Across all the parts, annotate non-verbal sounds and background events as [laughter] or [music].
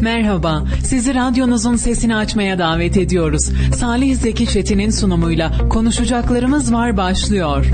Merhaba, sizi radyonuzun sesini açmaya davet ediyoruz. Salih Zeki Çetin'in sunumuyla konuşacaklarımız var başlıyor.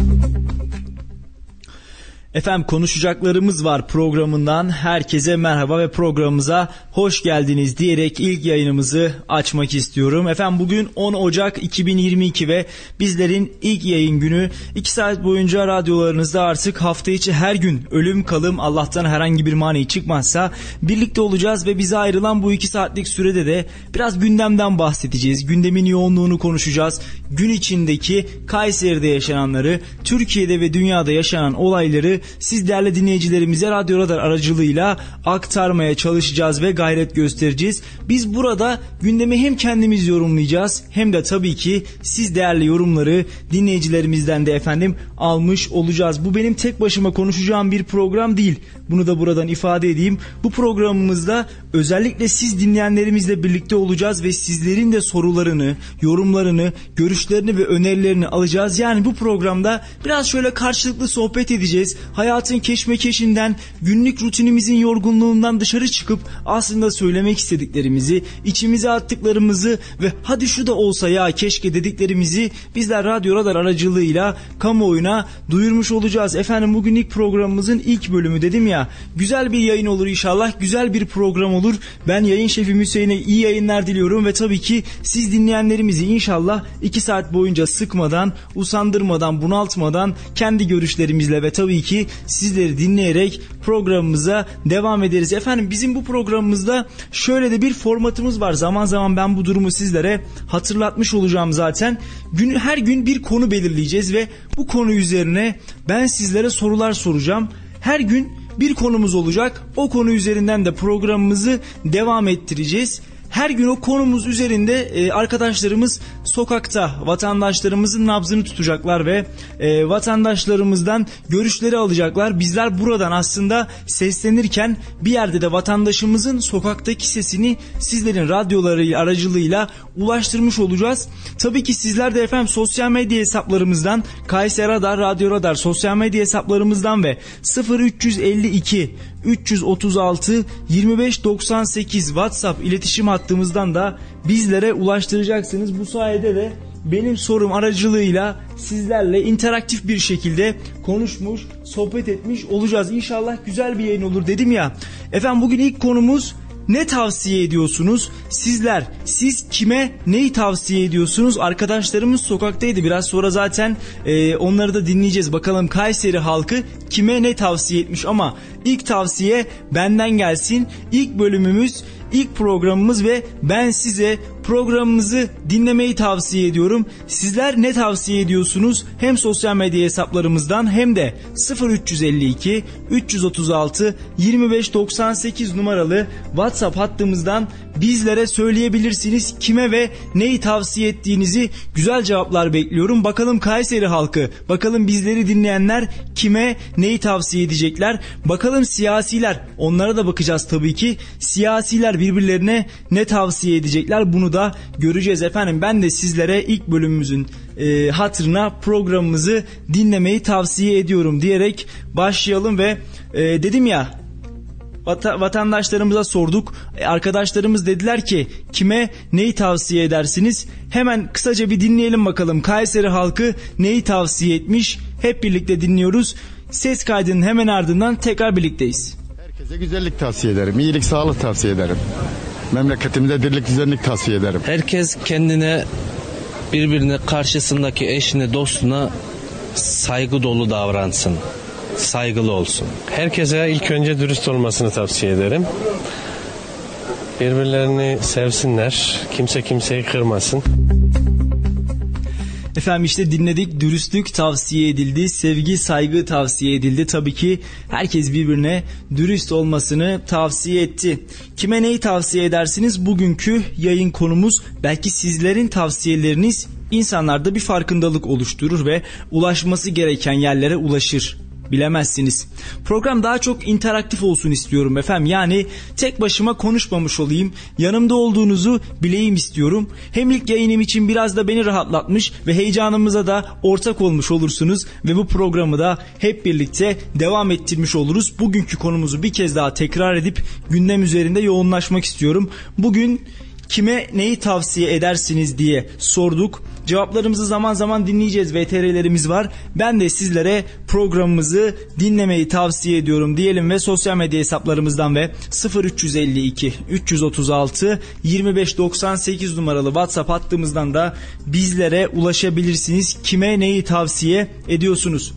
Efendim konuşacaklarımız var programından herkese merhaba ve programımıza hoş geldiniz diyerek ilk yayınımızı açmak istiyorum. Efendim bugün 10 Ocak 2022 ve bizlerin ilk yayın günü 2 saat boyunca radyolarınızda artık hafta içi her gün ölüm kalım Allah'tan herhangi bir mani çıkmazsa birlikte olacağız ve bize ayrılan bu 2 saatlik sürede de biraz gündemden bahsedeceğiz. Gündemin yoğunluğunu konuşacağız. Gün içindeki Kayseri'de yaşananları, Türkiye'de ve dünyada yaşanan olayları siz değerli dinleyicilerimize Radyo Radar aracılığıyla aktarmaya çalışacağız ve gayret göstereceğiz. Biz burada gündemi hem kendimiz yorumlayacağız hem de tabii ki siz değerli yorumları dinleyicilerimizden de efendim almış olacağız. Bu benim tek başıma konuşacağım bir program değil. Bunu da buradan ifade edeyim. Bu programımızda özellikle siz dinleyenlerimizle birlikte olacağız ve sizlerin de sorularını, yorumlarını, görüşlerini ve önerilerini alacağız. Yani bu programda biraz şöyle karşılıklı sohbet edeceğiz. Hayatın keşmekeşinden, günlük rutinimizin yorgunluğundan dışarı çıkıp aslında söylemek istediklerimizi, içimize attıklarımızı ve hadi şu da olsa ya keşke dediklerimizi bizler Radyo Radar aracılığıyla kamuoyuna duyurmuş olacağız. Efendim bugün ilk programımızın ilk bölümü dedim ya güzel bir yayın olur inşallah güzel bir program olur. Ben yayın şefim Hüseyin'e iyi yayınlar diliyorum ve tabii ki siz dinleyenlerimizi inşallah 2 saat boyunca sıkmadan, usandırmadan, bunaltmadan kendi görüşlerimizle ve tabii ki sizleri dinleyerek programımıza devam ederiz. Efendim bizim bu programımızda şöyle de bir formatımız var. Zaman zaman ben bu durumu sizlere hatırlatmış olacağım zaten. Gün, her gün bir konu belirleyeceğiz ve bu konu üzerine ben sizlere sorular soracağım. Her gün bir konumuz olacak. O konu üzerinden de programımızı devam ettireceğiz. Her gün o konumuz üzerinde e, arkadaşlarımız sokakta vatandaşlarımızın nabzını tutacaklar ve e, vatandaşlarımızdan görüşleri alacaklar. Bizler buradan aslında seslenirken bir yerde de vatandaşımızın sokaktaki sesini sizlerin radyoları aracılığıyla ulaştırmış olacağız. Tabii ki sizler de efendim sosyal medya hesaplarımızdan Kayseri Radar, Radyo Radar sosyal medya hesaplarımızdan ve 0352 336 2598 WhatsApp iletişim hattımızdan da bizlere ulaştıracaksınız. Bu sayede de benim sorum aracılığıyla sizlerle interaktif bir şekilde konuşmuş, sohbet etmiş olacağız. İnşallah güzel bir yayın olur dedim ya. Efendim bugün ilk konumuz ne tavsiye ediyorsunuz? Sizler, siz kime neyi tavsiye ediyorsunuz? Arkadaşlarımız sokaktaydı. Biraz sonra zaten e, onları da dinleyeceğiz. Bakalım Kayseri halkı kime ne tavsiye etmiş ama ilk tavsiye benden gelsin. İlk bölümümüz ilk programımız ve ben size programımızı dinlemeyi tavsiye ediyorum. Sizler ne tavsiye ediyorsunuz? Hem sosyal medya hesaplarımızdan hem de 0352 336 2598 numaralı WhatsApp hattımızdan bizlere söyleyebilirsiniz. Kime ve neyi tavsiye ettiğinizi güzel cevaplar bekliyorum. Bakalım Kayseri halkı, bakalım bizleri dinleyenler kime neyi tavsiye edecekler? Bakalım siyasiler, onlara da bakacağız tabii ki. Siyasiler birbirlerine ne tavsiye edecekler? Bunu da göreceğiz efendim. Ben de sizlere ilk bölümümüzün e, hatırına programımızı dinlemeyi tavsiye ediyorum diyerek başlayalım ve e, dedim ya vata, vatandaşlarımıza sorduk. E, arkadaşlarımız dediler ki kime neyi tavsiye edersiniz? Hemen kısaca bir dinleyelim bakalım Kayseri halkı neyi tavsiye etmiş? Hep birlikte dinliyoruz. Ses kaydının hemen ardından tekrar birlikteyiz. Herkese güzellik tavsiye ederim. iyilik, sağlık tavsiye ederim. Memleketimize dirlik, düzenlik tavsiye ederim. Herkes kendine birbirine karşısındaki eşine, dostuna saygı dolu davransın. Saygılı olsun. Herkese ilk önce dürüst olmasını tavsiye ederim. Birbirlerini sevsinler. Kimse kimseyi kırmasın. Efendim işte dinledik dürüstlük tavsiye edildi, sevgi saygı tavsiye edildi. Tabii ki herkes birbirine dürüst olmasını tavsiye etti. Kime neyi tavsiye edersiniz? Bugünkü yayın konumuz belki sizlerin tavsiyeleriniz insanlarda bir farkındalık oluşturur ve ulaşması gereken yerlere ulaşır. Bilemezsiniz. Program daha çok interaktif olsun istiyorum efendim. Yani tek başıma konuşmamış olayım. Yanımda olduğunuzu bileyim istiyorum. Hem ilk yayınım için biraz da beni rahatlatmış ve heyecanımıza da ortak olmuş olursunuz ve bu programı da hep birlikte devam ettirmiş oluruz. Bugünkü konumuzu bir kez daha tekrar edip gündem üzerinde yoğunlaşmak istiyorum. Bugün kime neyi tavsiye edersiniz diye sorduk. Cevaplarımızı zaman zaman dinleyeceğiz. VTR'lerimiz var. Ben de sizlere programımızı dinlemeyi tavsiye ediyorum diyelim ve sosyal medya hesaplarımızdan ve 0352 336 2598 numaralı WhatsApp hattımızdan da bizlere ulaşabilirsiniz. Kime neyi tavsiye ediyorsunuz?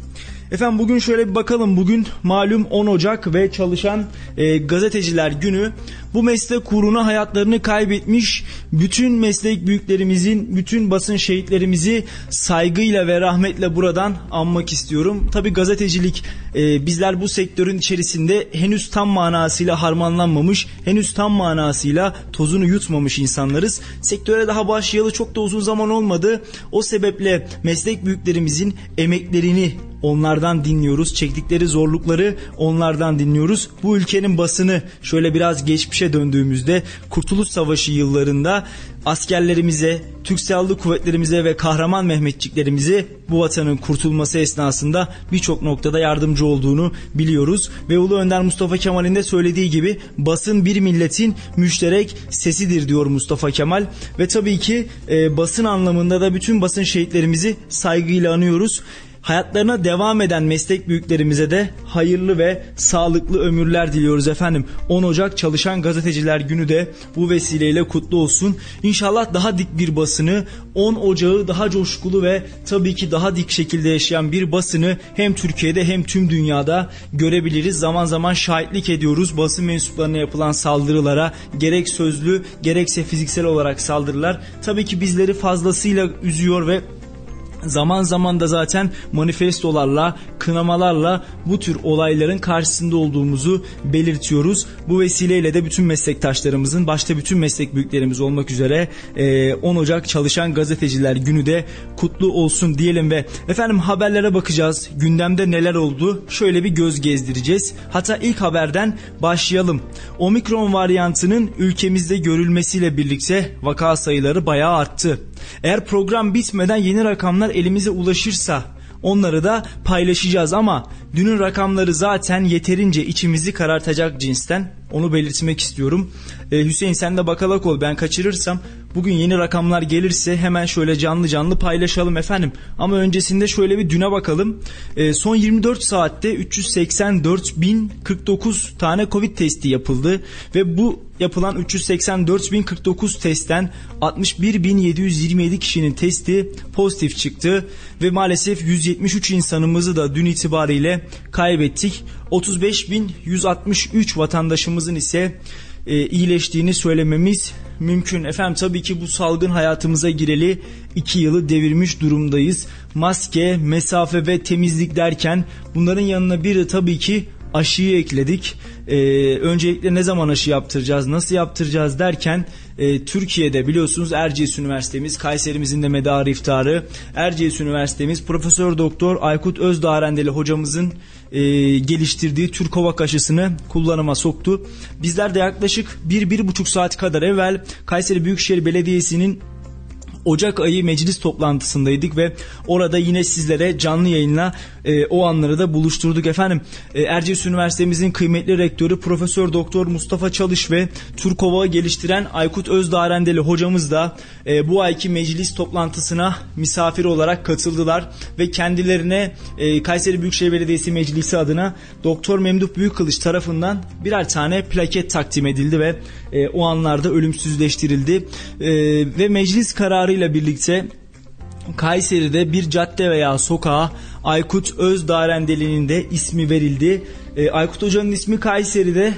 Efendim bugün şöyle bir bakalım. Bugün malum 10 Ocak ve çalışan e, gazeteciler günü. Bu meslek uğruna hayatlarını kaybetmiş bütün meslek büyüklerimizin, bütün basın şehitlerimizi saygıyla ve rahmetle buradan anmak istiyorum. Tabi gazetecilik e, bizler bu sektörün içerisinde henüz tam manasıyla harmanlanmamış, henüz tam manasıyla tozunu yutmamış insanlarız. Sektöre daha başlayalı çok da uzun zaman olmadı. O sebeple meslek büyüklerimizin emeklerini onlardan dinliyoruz. Çektikleri zorlukları onlardan dinliyoruz. Bu ülkenin basını şöyle biraz geçmişe döndüğümüzde Kurtuluş Savaşı yıllarında askerlerimize, Türk Silahlı Kuvvetlerimize ve kahraman Mehmetçiklerimize bu vatanın kurtulması esnasında birçok noktada yardımcı olduğunu biliyoruz. Ve Ulu Önder Mustafa Kemal'in de söylediği gibi basın bir milletin müşterek sesidir diyor Mustafa Kemal. Ve tabii ki e, basın anlamında da bütün basın şehitlerimizi saygıyla anıyoruz. Hayatlarına devam eden meslek büyüklerimize de hayırlı ve sağlıklı ömürler diliyoruz efendim. 10 Ocak Çalışan Gazeteciler Günü de bu vesileyle kutlu olsun. İnşallah daha dik bir basını, 10 Ocağı daha coşkulu ve tabii ki daha dik şekilde yaşayan bir basını hem Türkiye'de hem tüm dünyada görebiliriz. Zaman zaman şahitlik ediyoruz basın mensuplarına yapılan saldırılara gerek sözlü gerekse fiziksel olarak saldırılar. Tabii ki bizleri fazlasıyla üzüyor ve zaman zaman da zaten manifestolarla, kınamalarla bu tür olayların karşısında olduğumuzu belirtiyoruz. Bu vesileyle de bütün meslektaşlarımızın başta bütün meslek büyüklerimiz olmak üzere 10 Ocak Çalışan Gazeteciler Günü de kutlu olsun diyelim ve efendim haberlere bakacağız. Gündemde neler oldu? Şöyle bir göz gezdireceğiz. Hatta ilk haberden başlayalım. Omikron varyantının ülkemizde görülmesiyle birlikte vaka sayıları bayağı arttı. Eğer program bitmeden yeni rakamlar elimize ulaşırsa onları da paylaşacağız ama dünün rakamları zaten yeterince içimizi karartacak cinsten. Onu belirtmek istiyorum. Ee, Hüseyin sen de bakalak ol ben kaçırırsam bugün yeni rakamlar gelirse hemen şöyle canlı canlı paylaşalım efendim. Ama öncesinde şöyle bir düne bakalım. Ee, son 24 saatte 384.049 tane Covid testi yapıldı ve bu yapılan 384.049 testten 61.727 kişinin testi pozitif çıktı ve maalesef 173 insanımızı da dün itibariyle kaybettik. 35.163 vatandaşımızın ise e, iyileştiğini söylememiz mümkün. Efendim tabii ki bu salgın hayatımıza gireli 2 yılı devirmiş durumdayız. Maske, mesafe ve temizlik derken bunların yanına bir de tabii ki aşıyı ekledik. Ee, öncelikle ne zaman aşı yaptıracağız, nasıl yaptıracağız derken e, Türkiye'de biliyorsunuz Erciyes Üniversitemiz, Kayserimizin de medarı iftarı, Erciyes Üniversitemiz Profesör Doktor Aykut Özdarendeli hocamızın e, geliştirdiği Türkovak aşısını kullanıma soktu. Bizler de yaklaşık 1-1,5 saat kadar evvel Kayseri Büyükşehir Belediyesi'nin Ocak ayı meclis toplantısındaydık ve orada yine sizlere canlı yayınla e, o anları da buluşturduk efendim. E, Erciyes Üniversitemizin kıymetli rektörü Profesör Doktor Mustafa Çalış ve Turkova geliştiren Aykut Özdarendeli hocamız da e, bu ayki meclis toplantısına misafir olarak katıldılar ve kendilerine e, Kayseri Büyükşehir Belediyesi Meclisi adına Doktor Memduh Büyükkılıç tarafından birer tane plaket takdim edildi ve e, o anlarda ölümsüzleştirildi e, ve meclis kararıyla birlikte Kayseri'de bir cadde veya sokağa Aykut Özdarendeli'nin de ismi verildi. E, Aykut Hoca'nın ismi Kayseri'de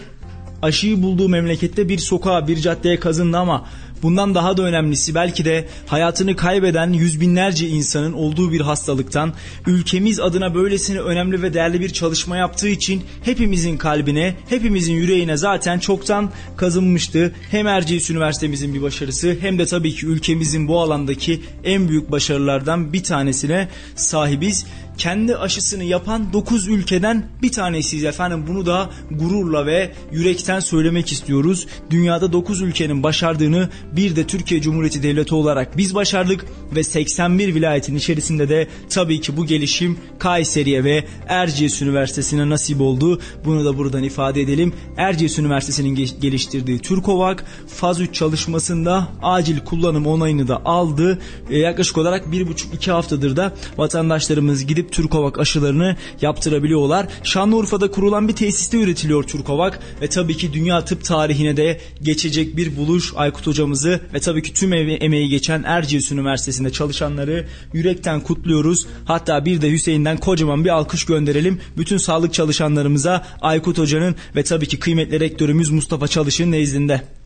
aşıyı bulduğu memlekette bir sokağa bir caddeye kazındı ama Bundan daha da önemlisi belki de hayatını kaybeden yüz binlerce insanın olduğu bir hastalıktan ülkemiz adına böylesine önemli ve değerli bir çalışma yaptığı için hepimizin kalbine, hepimizin yüreğine zaten çoktan kazınmıştı. Hem Erciyes Üniversitemizin bir başarısı hem de tabii ki ülkemizin bu alandaki en büyük başarılardan bir tanesine sahibiz. Kendi aşısını yapan 9 ülkeden bir tanesiyiz efendim. Bunu da gururla ve yürekten söylemek istiyoruz. Dünyada 9 ülkenin başardığını bir de Türkiye Cumhuriyeti Devleti olarak biz başardık ve 81 vilayetin içerisinde de tabii ki bu gelişim Kayseri'ye ve Erciyes Üniversitesi'ne nasip oldu. Bunu da buradan ifade edelim. Erciyes Üniversitesi'nin geliştirdiği Türkovak faz 3 çalışmasında acil kullanım onayını da aldı. E, yaklaşık olarak 1,5-2 haftadır da vatandaşlarımız gidip Türkovak aşılarını yaptırabiliyorlar. Şanlıurfa'da kurulan bir tesiste üretiliyor Türkovak ve tabii ki dünya tıp tarihine de geçecek bir buluş Aykut hocamızı ve tabii ki tüm emeği geçen Erciyes Üniversitesi'nde çalışanları yürekten kutluyoruz. Hatta bir de Hüseyin'den kocaman bir alkış gönderelim. Bütün sağlık çalışanlarımıza Aykut Hoca'nın ve tabii ki kıymetli rektörümüz Mustafa Çalış'ın nezdinde.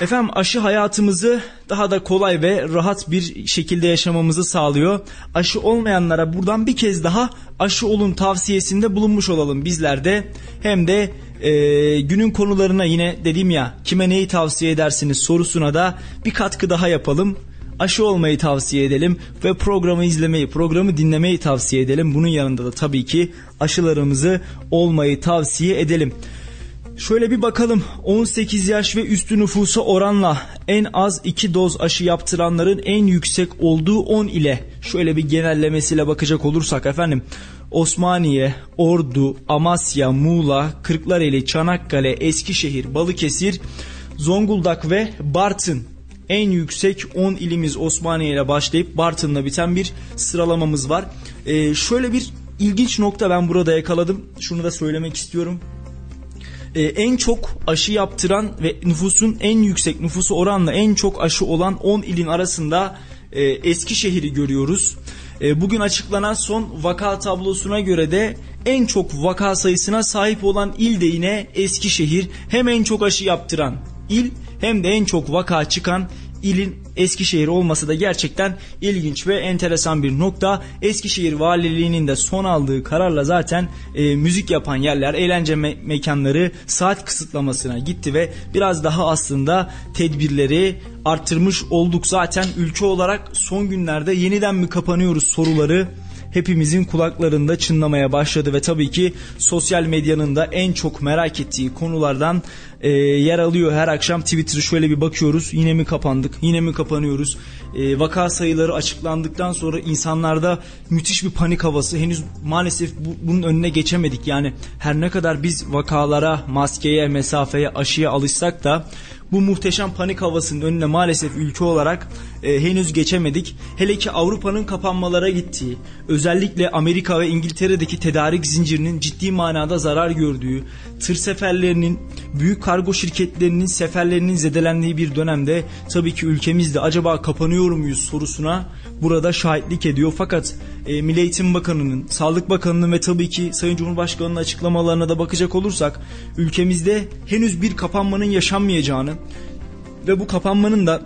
Efendim aşı hayatımızı daha da kolay ve rahat bir şekilde yaşamamızı sağlıyor. Aşı olmayanlara buradan bir kez daha aşı olun tavsiyesinde bulunmuş olalım bizler de. Hem de e, günün konularına yine dedim ya kime neyi tavsiye edersiniz sorusuna da bir katkı daha yapalım. Aşı olmayı tavsiye edelim ve programı izlemeyi, programı dinlemeyi tavsiye edelim. Bunun yanında da tabii ki aşılarımızı olmayı tavsiye edelim. Şöyle bir bakalım 18 yaş ve üstü nüfusa oranla en az 2 doz aşı yaptıranların en yüksek olduğu 10 ile şöyle bir genellemesiyle bakacak olursak efendim Osmaniye, Ordu, Amasya, Muğla, Kırklareli, Çanakkale, Eskişehir, Balıkesir, Zonguldak ve Bartın en yüksek 10 ilimiz Osmaniye ile başlayıp Bartın'la biten bir sıralamamız var. Ee, şöyle bir ilginç nokta ben burada yakaladım. Şunu da söylemek istiyorum e, en çok aşı yaptıran ve nüfusun en yüksek nüfusu oranla en çok aşı olan 10 ilin arasında e, Eskişehir'i görüyoruz. E, bugün açıklanan son vaka tablosuna göre de en çok vaka sayısına sahip olan il de yine Eskişehir. Hem en çok aşı yaptıran il hem de en çok vaka çıkan ilin Eskişehir olması da gerçekten ilginç ve enteresan bir nokta. Eskişehir Valiliği'nin de son aldığı kararla zaten e, müzik yapan yerler, eğlence me- mekanları saat kısıtlamasına gitti ve biraz daha aslında tedbirleri arttırmış olduk. Zaten ülke olarak son günlerde yeniden mi kapanıyoruz soruları hepimizin kulaklarında çınlamaya başladı ve tabii ki sosyal medyanın da en çok merak ettiği konulardan e, yer alıyor. Her akşam Twitter'ı şöyle bir bakıyoruz. Yine mi kapandık? Yine mi kapanıyoruz? E, vaka sayıları açıklandıktan sonra insanlarda müthiş bir panik havası. Henüz maalesef bu, bunun önüne geçemedik. Yani her ne kadar biz vakalara, maskeye, mesafeye, aşıya alışsak da bu muhteşem panik havasının önüne maalesef ülke olarak e, henüz geçemedik. Hele ki Avrupa'nın kapanmalara gittiği, özellikle Amerika ve İngiltere'deki tedarik zincirinin ciddi manada zarar gördüğü, tır seferlerinin, büyük kargo şirketlerinin seferlerinin zedelendiği bir dönemde tabii ki ülkemizde acaba kapanıyor muyuz sorusuna burada şahitlik ediyor. Fakat e, Milli Eğitim Bakanı'nın, Sağlık Bakanı'nın ve tabii ki Sayın Cumhurbaşkanı'nın açıklamalarına da bakacak olursak ülkemizde henüz bir kapanmanın yaşanmayacağını ve bu kapanmanın da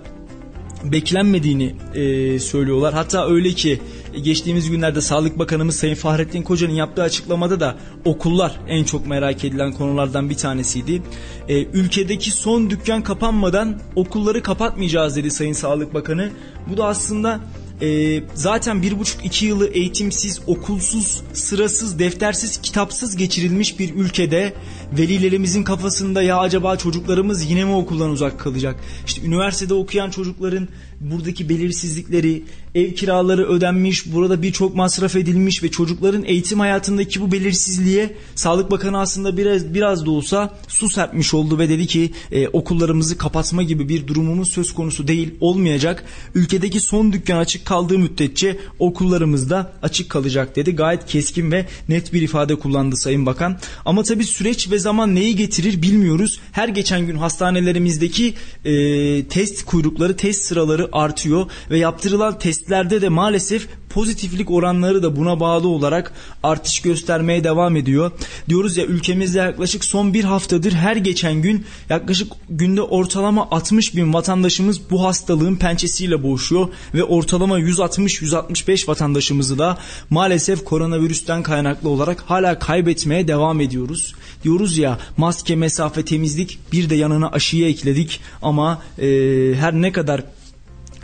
beklenmediğini e, söylüyorlar. Hatta öyle ki geçtiğimiz günlerde Sağlık Bakanımız Sayın Fahrettin Koca'nın yaptığı açıklamada da okullar en çok merak edilen konulardan bir tanesiydi. E, ülkedeki son dükkan kapanmadan okulları kapatmayacağız dedi Sayın Sağlık Bakanı. Bu da aslında e, zaten bir buçuk iki yılı eğitimsiz, okulsuz, sırasız, deftersiz, kitapsız geçirilmiş bir ülkede velilerimizin kafasında ya acaba çocuklarımız yine mi okuldan uzak kalacak? İşte üniversitede okuyan çocukların buradaki belirsizlikleri, ev kiraları ödenmiş, burada birçok masraf edilmiş ve çocukların eğitim hayatındaki bu belirsizliğe Sağlık Bakanı aslında biraz biraz da olsa su serpmiş oldu ve dedi ki e, okullarımızı kapatma gibi bir durumumuz söz konusu değil, olmayacak. Ülkedeki son dükkan açık kaldığı müddetçe okullarımız da açık kalacak dedi. Gayet keskin ve net bir ifade kullandı Sayın Bakan. Ama tabii süreç ve zaman neyi getirir bilmiyoruz. Her geçen gün hastanelerimizdeki e, test kuyrukları, test sıraları artıyor ve yaptırılan testlerde de maalesef pozitiflik oranları da buna bağlı olarak artış göstermeye devam ediyor. Diyoruz ya ülkemizde yaklaşık son bir haftadır her geçen gün yaklaşık günde ortalama 60 bin vatandaşımız bu hastalığın pençesiyle boğuşuyor ve ortalama 160-165 vatandaşımızı da maalesef koronavirüsten kaynaklı olarak hala kaybetmeye devam ediyoruz. Diyoruz ya maske, mesafe, temizlik bir de yanına aşıyı ekledik ama e, her ne kadar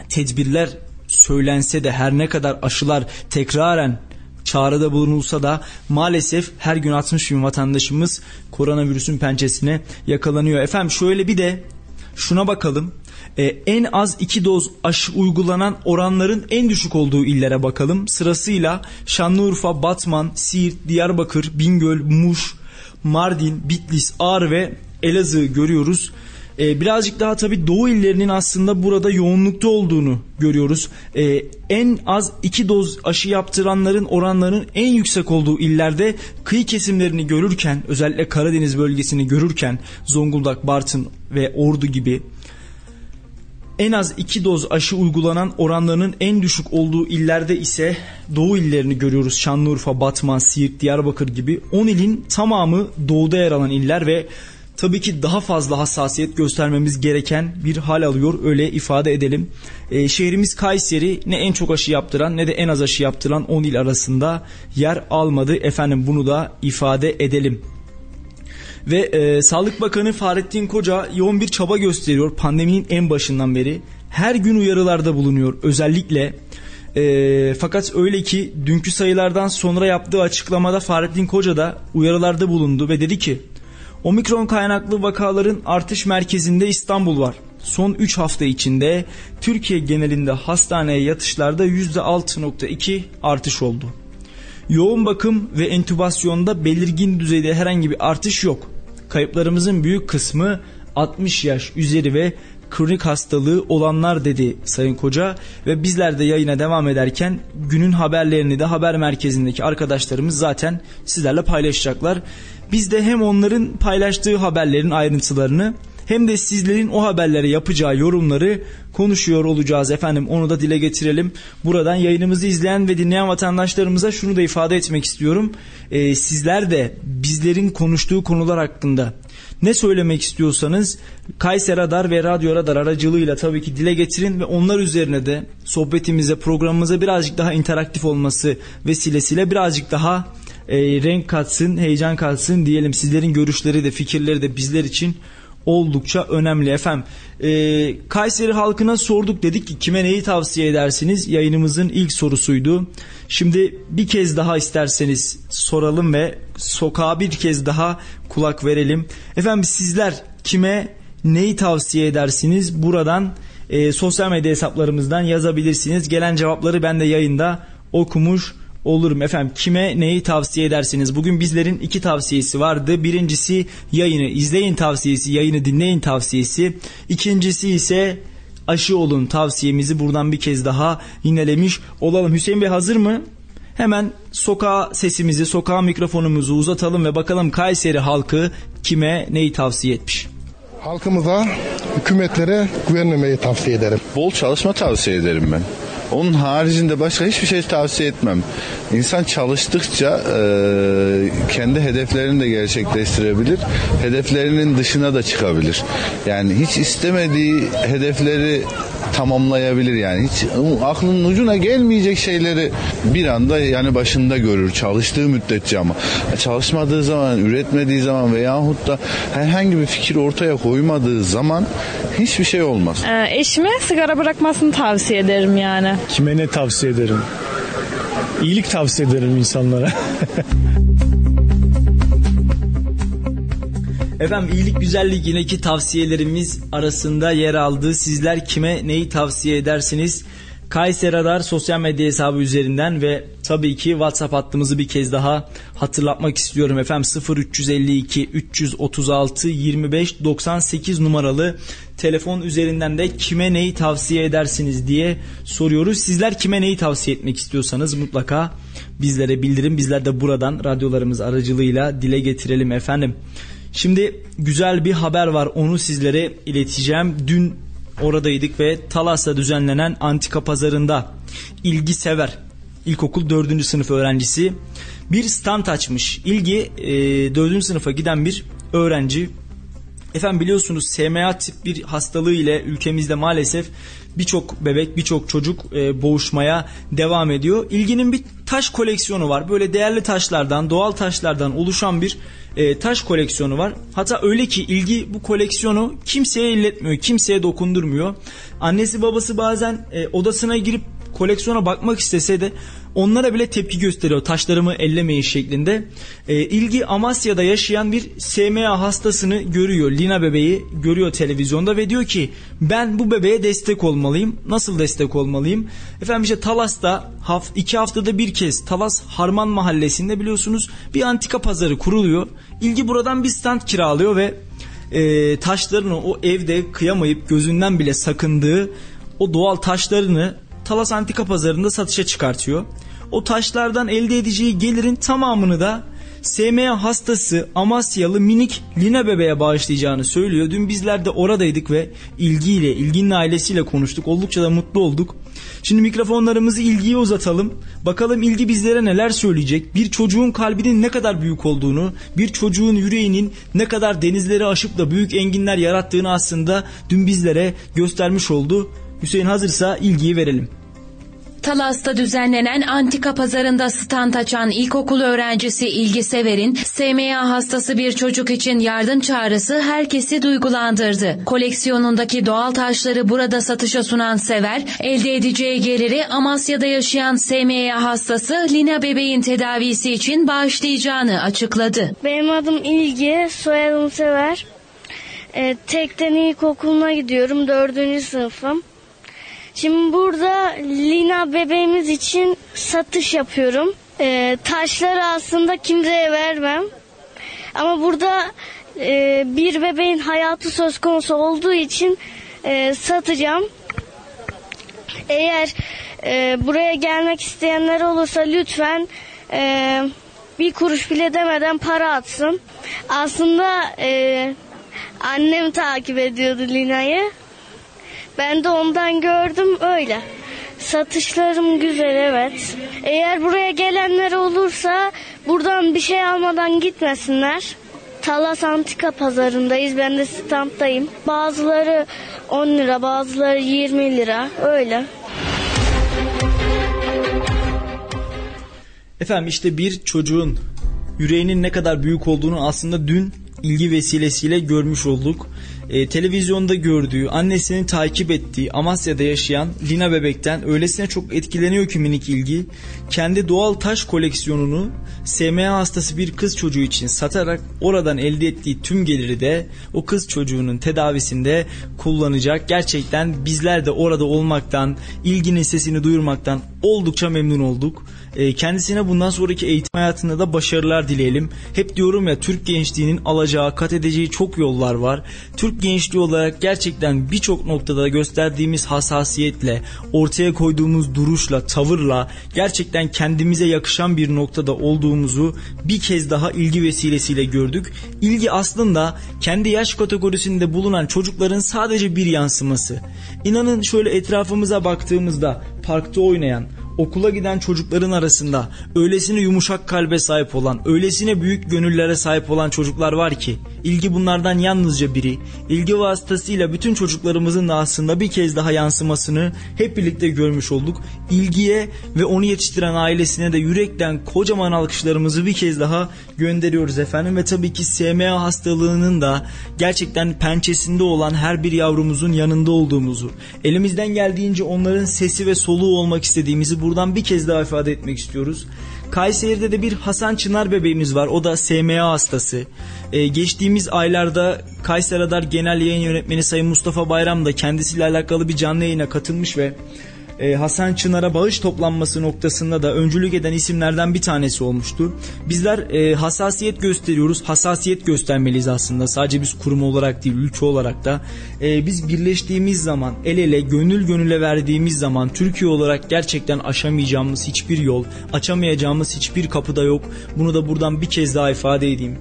tedbirler söylense de her ne kadar aşılar tekraren çağrıda bulunulsa da maalesef her gün 60 bin vatandaşımız koronavirüsün pençesine yakalanıyor. Efendim şöyle bir de şuna bakalım. Ee, en az iki doz aşı uygulanan oranların en düşük olduğu illere bakalım. Sırasıyla Şanlıurfa, Batman, Siirt, Diyarbakır, Bingöl, Muş, Mardin, Bitlis, Ağrı ve Elazığ görüyoruz. Ee, birazcık daha tabii Doğu illerinin aslında burada yoğunlukta olduğunu görüyoruz. Ee, en az iki doz aşı yaptıranların oranlarının en yüksek olduğu illerde kıyı kesimlerini görürken özellikle Karadeniz bölgesini görürken Zonguldak, Bartın ve Ordu gibi en az iki doz aşı uygulanan oranlarının en düşük olduğu illerde ise doğu illerini görüyoruz. Şanlıurfa, Batman, Siirt, Diyarbakır gibi 10 ilin tamamı doğuda yer alan iller ve tabii ki daha fazla hassasiyet göstermemiz gereken bir hal alıyor öyle ifade edelim. Ee, şehrimiz Kayseri ne en çok aşı yaptıran ne de en az aşı yaptıran 10 il arasında yer almadı. Efendim bunu da ifade edelim. Ve e, Sağlık Bakanı Fahrettin Koca yoğun bir çaba gösteriyor pandeminin en başından beri. Her gün uyarılarda bulunuyor özellikle. E, fakat öyle ki dünkü sayılardan sonra yaptığı açıklamada Fahrettin Koca da uyarılarda bulundu ve dedi ki Omikron kaynaklı vakaların artış merkezinde İstanbul var. Son 3 hafta içinde Türkiye genelinde hastaneye yatışlarda %6.2 artış oldu. Yoğun bakım ve entübasyonda belirgin düzeyde herhangi bir artış yok. Kayıplarımızın büyük kısmı 60 yaş üzeri ve kronik hastalığı olanlar dedi Sayın Koca ve bizler de yayına devam ederken günün haberlerini de haber merkezindeki arkadaşlarımız zaten sizlerle paylaşacaklar. Biz de hem onların paylaştığı haberlerin ayrıntılarını hem de sizlerin o haberlere yapacağı yorumları konuşuyor olacağız efendim. Onu da dile getirelim. Buradan yayınımızı izleyen ve dinleyen vatandaşlarımıza şunu da ifade etmek istiyorum. Ee, sizler de bizlerin konuştuğu konular hakkında ne söylemek istiyorsanız Kayseri Radar ve Radyo Radar aracılığıyla tabii ki dile getirin ve onlar üzerine de sohbetimize, programımıza birazcık daha interaktif olması vesilesiyle birazcık daha e, renk katsın, heyecan katsın diyelim. Sizlerin görüşleri de fikirleri de bizler için oldukça önemli efendim. Ee, Kayseri halkına sorduk dedik ki kime neyi tavsiye edersiniz? Yayınımızın ilk sorusuydu. Şimdi bir kez daha isterseniz soralım ve sokağa bir kez daha kulak verelim. Efendim sizler kime neyi tavsiye edersiniz? Buradan e, sosyal medya hesaplarımızdan yazabilirsiniz. Gelen cevapları ben de yayında okumuş olurum efendim. Kime neyi tavsiye edersiniz? Bugün bizlerin iki tavsiyesi vardı. Birincisi yayını izleyin tavsiyesi, yayını dinleyin tavsiyesi. İkincisi ise aşı olun tavsiyemizi buradan bir kez daha yinelemiş olalım. Hüseyin Bey hazır mı? Hemen sokağa sesimizi, sokağa mikrofonumuzu uzatalım ve bakalım Kayseri halkı kime neyi tavsiye etmiş. Halkımıza, hükümetlere güvenmemeyi tavsiye ederim. Bol çalışma tavsiye ederim ben. Onun haricinde başka hiçbir şey tavsiye etmem. İnsan çalıştıkça e, kendi hedeflerini de gerçekleştirebilir. Hedeflerinin dışına da çıkabilir. Yani hiç istemediği hedefleri tamamlayabilir yani. Hiç aklının ucuna gelmeyecek şeyleri bir anda yani başında görür çalıştığı müddetçe ama çalışmadığı zaman, üretmediği zaman veyahut da herhangi bir fikir ortaya koymadığı zaman hiçbir şey olmaz. Ee, eşime sigara bırakmasını tavsiye ederim yani. Kime ne tavsiye ederim? İyilik tavsiye ederim insanlara. [laughs] Efendim iyilik güzellik yineki tavsiyelerimiz arasında yer aldı. Sizler kime neyi tavsiye edersiniz? Kayseri Radar sosyal medya hesabı üzerinden ve tabii ki WhatsApp hattımızı bir kez daha hatırlatmak istiyorum efendim 0352 336 25 98 numaralı telefon üzerinden de kime neyi tavsiye edersiniz diye soruyoruz. Sizler kime neyi tavsiye etmek istiyorsanız mutlaka bizlere bildirin. Bizler de buradan radyolarımız aracılığıyla dile getirelim efendim. Şimdi güzel bir haber var onu sizlere ileteceğim. Dün oradaydık ve Talas'ta düzenlenen antika pazarında ilgi sever ilkokul 4. sınıf öğrencisi bir stand açmış. İlgi e, 4. sınıfa giden bir öğrenci. Efendim biliyorsunuz SMA tip bir hastalığı ile ülkemizde maalesef birçok bebek, birçok çocuk e, boğuşmaya devam ediyor. İlginin bir taş koleksiyonu var. Böyle değerli taşlardan, doğal taşlardan oluşan bir e, taş koleksiyonu var. Hatta öyle ki ilgi bu koleksiyonu kimseye illetmiyor, kimseye dokundurmuyor. Annesi babası bazen e, odasına girip koleksiyona bakmak istese de onlara bile tepki gösteriyor taşlarımı ellemeyin şeklinde. E, ilgi Amasya'da yaşayan bir SMA hastasını görüyor. Lina bebeği görüyor televizyonda ve diyor ki ben bu bebeğe destek olmalıyım. Nasıl destek olmalıyım? Efendim işte Talas'ta haft iki haftada bir kez Talas Harman Mahallesi'nde biliyorsunuz bir antika pazarı kuruluyor. İlgi buradan bir stand kiralıyor ve e, taşlarını o evde kıyamayıp gözünden bile sakındığı o doğal taşlarını Talas Antika Pazarı'nda satışa çıkartıyor. O taşlardan elde edeceği gelirin tamamını da SMA hastası Amasyalı minik Lina bebeğe bağışlayacağını söylüyor. Dün bizler de oradaydık ve ilgiyle, ilginin ailesiyle konuştuk. Oldukça da mutlu olduk. Şimdi mikrofonlarımızı ilgiye uzatalım. Bakalım ilgi bizlere neler söyleyecek? Bir çocuğun kalbinin ne kadar büyük olduğunu, bir çocuğun yüreğinin ne kadar denizleri aşıp da büyük enginler yarattığını aslında dün bizlere göstermiş oldu. Hüseyin hazırsa ilgiyi verelim. Talas'ta düzenlenen antika pazarında stand açan ilkokul öğrencisi İlgi Sever'in SMA hastası bir çocuk için yardım çağrısı herkesi duygulandırdı. Koleksiyonundaki doğal taşları burada satışa sunan Sever, elde edeceği geliri Amasya'da yaşayan SMA hastası Lina bebeğin tedavisi için bağışlayacağını açıkladı. Benim adım İlgi, soyadım Sever. E, Tekten İlkokulu'na gidiyorum, dördüncü sınıfım. Şimdi burada Lina bebeğimiz için satış yapıyorum. E, taşları aslında kimseye vermem. Ama burada e, bir bebeğin hayatı söz konusu olduğu için e, satacağım. Eğer e, buraya gelmek isteyenler olursa lütfen e, bir kuruş bile demeden para atsın. Aslında e, annem takip ediyordu Lina'yı. Ben de ondan gördüm öyle. Satışlarım güzel evet. Eğer buraya gelenler olursa buradan bir şey almadan gitmesinler. Talas Antika Pazarındayız. Ben de standdayım. Bazıları 10 lira, bazıları 20 lira. Öyle. Efendim işte bir çocuğun yüreğinin ne kadar büyük olduğunu aslında dün ilgi vesilesiyle görmüş olduk. Ee, televizyonda gördüğü, annesinin takip ettiği Amasya'da yaşayan Lina bebekten öylesine çok etkileniyor ki minik ilgi. Kendi doğal taş koleksiyonunu SMA hastası bir kız çocuğu için satarak oradan elde ettiği tüm geliri de o kız çocuğunun tedavisinde kullanacak. Gerçekten bizler de orada olmaktan, ilginin sesini duyurmaktan oldukça memnun olduk. Ee, kendisine bundan sonraki eğitim hayatında da başarılar dileyelim. Hep diyorum ya Türk gençliğinin alacağı, kat edeceği çok yollar var. Türk gençliği olarak gerçekten birçok noktada gösterdiğimiz hassasiyetle, ortaya koyduğumuz duruşla, tavırla gerçekten kendimize yakışan bir noktada olduğumuzu bir kez daha ilgi vesilesiyle gördük. İlgi aslında kendi yaş kategorisinde bulunan çocukların sadece bir yansıması. İnanın şöyle etrafımıza baktığımızda parkta oynayan, okula giden çocukların arasında öylesine yumuşak kalbe sahip olan, öylesine büyük gönüllere sahip olan çocuklar var ki ilgi bunlardan yalnızca biri. İlgi vasıtasıyla bütün çocuklarımızın da aslında bir kez daha yansımasını hep birlikte görmüş olduk. İlgiye ve onu yetiştiren ailesine de yürekten kocaman alkışlarımızı bir kez daha gönderiyoruz efendim ve tabii ki SMA hastalığının da gerçekten pençesinde olan her bir yavrumuzun yanında olduğumuzu, elimizden geldiğince onların sesi ve soluğu olmak istediğimizi buradan bir kez daha ifade etmek istiyoruz. Kayseri'de de bir Hasan Çınar bebeğimiz var. O da SMA hastası. Ee, geçtiğimiz aylarda Kayseri Radar Genel Yayın Yönetmeni Sayın Mustafa Bayram da kendisiyle alakalı bir canlı yayına katılmış ve e, Hasan Çınar'a bağış toplanması noktasında da öncülük eden isimlerden bir tanesi olmuştu. Bizler e, hassasiyet gösteriyoruz. Hassasiyet göstermeliyiz aslında. Sadece biz kurum olarak değil, ülke olarak da. E, biz birleştiğimiz zaman, el ele, gönül gönüle verdiğimiz zaman Türkiye olarak gerçekten aşamayacağımız hiçbir yol, açamayacağımız hiçbir kapı da yok. Bunu da buradan bir kez daha ifade edeyim.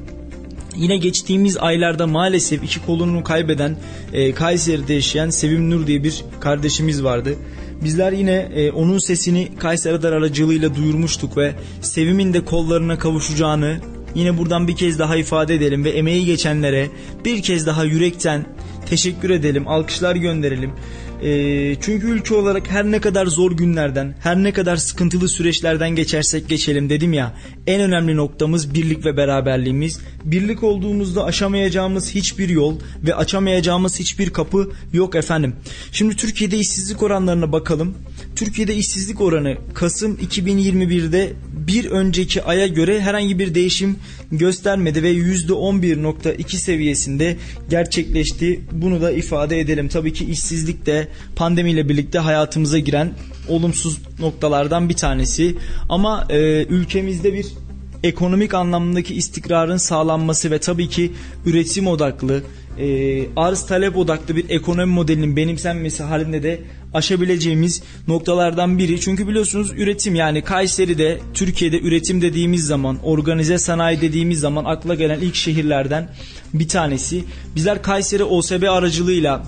Yine geçtiğimiz aylarda maalesef iki kolunu kaybeden e, Kayseri'de yaşayan Sevim Nur diye bir kardeşimiz vardı. Bizler yine e, onun sesini Kayseri Radar aracılığıyla duyurmuştuk ve Sevim'in de kollarına kavuşacağını yine buradan bir kez daha ifade edelim ve emeği geçenlere bir kez daha yürekten teşekkür edelim, alkışlar gönderelim. E, çünkü ülke olarak her ne kadar zor günlerden, her ne kadar sıkıntılı süreçlerden geçersek geçelim dedim ya. En önemli noktamız birlik ve beraberliğimiz. Birlik olduğumuzda aşamayacağımız hiçbir yol ve açamayacağımız hiçbir kapı yok efendim. Şimdi Türkiye'de işsizlik oranlarına bakalım. Türkiye'de işsizlik oranı Kasım 2021'de bir önceki aya göre herhangi bir değişim göstermedi ve %11.2 seviyesinde gerçekleşti. Bunu da ifade edelim. Tabii ki işsizlik de pandemiyle birlikte hayatımıza giren olumsuz noktalardan bir tanesi. Ama e, ülkemizde bir ekonomik anlamdaki istikrarın sağlanması ve tabii ki üretim odaklı, e, arz talep odaklı bir ekonomi modelinin benimsenmesi halinde de aşabileceğimiz noktalardan biri. Çünkü biliyorsunuz üretim yani Kayseri'de Türkiye'de üretim dediğimiz zaman organize sanayi dediğimiz zaman akla gelen ilk şehirlerden bir tanesi. Bizler Kayseri OSB aracılığıyla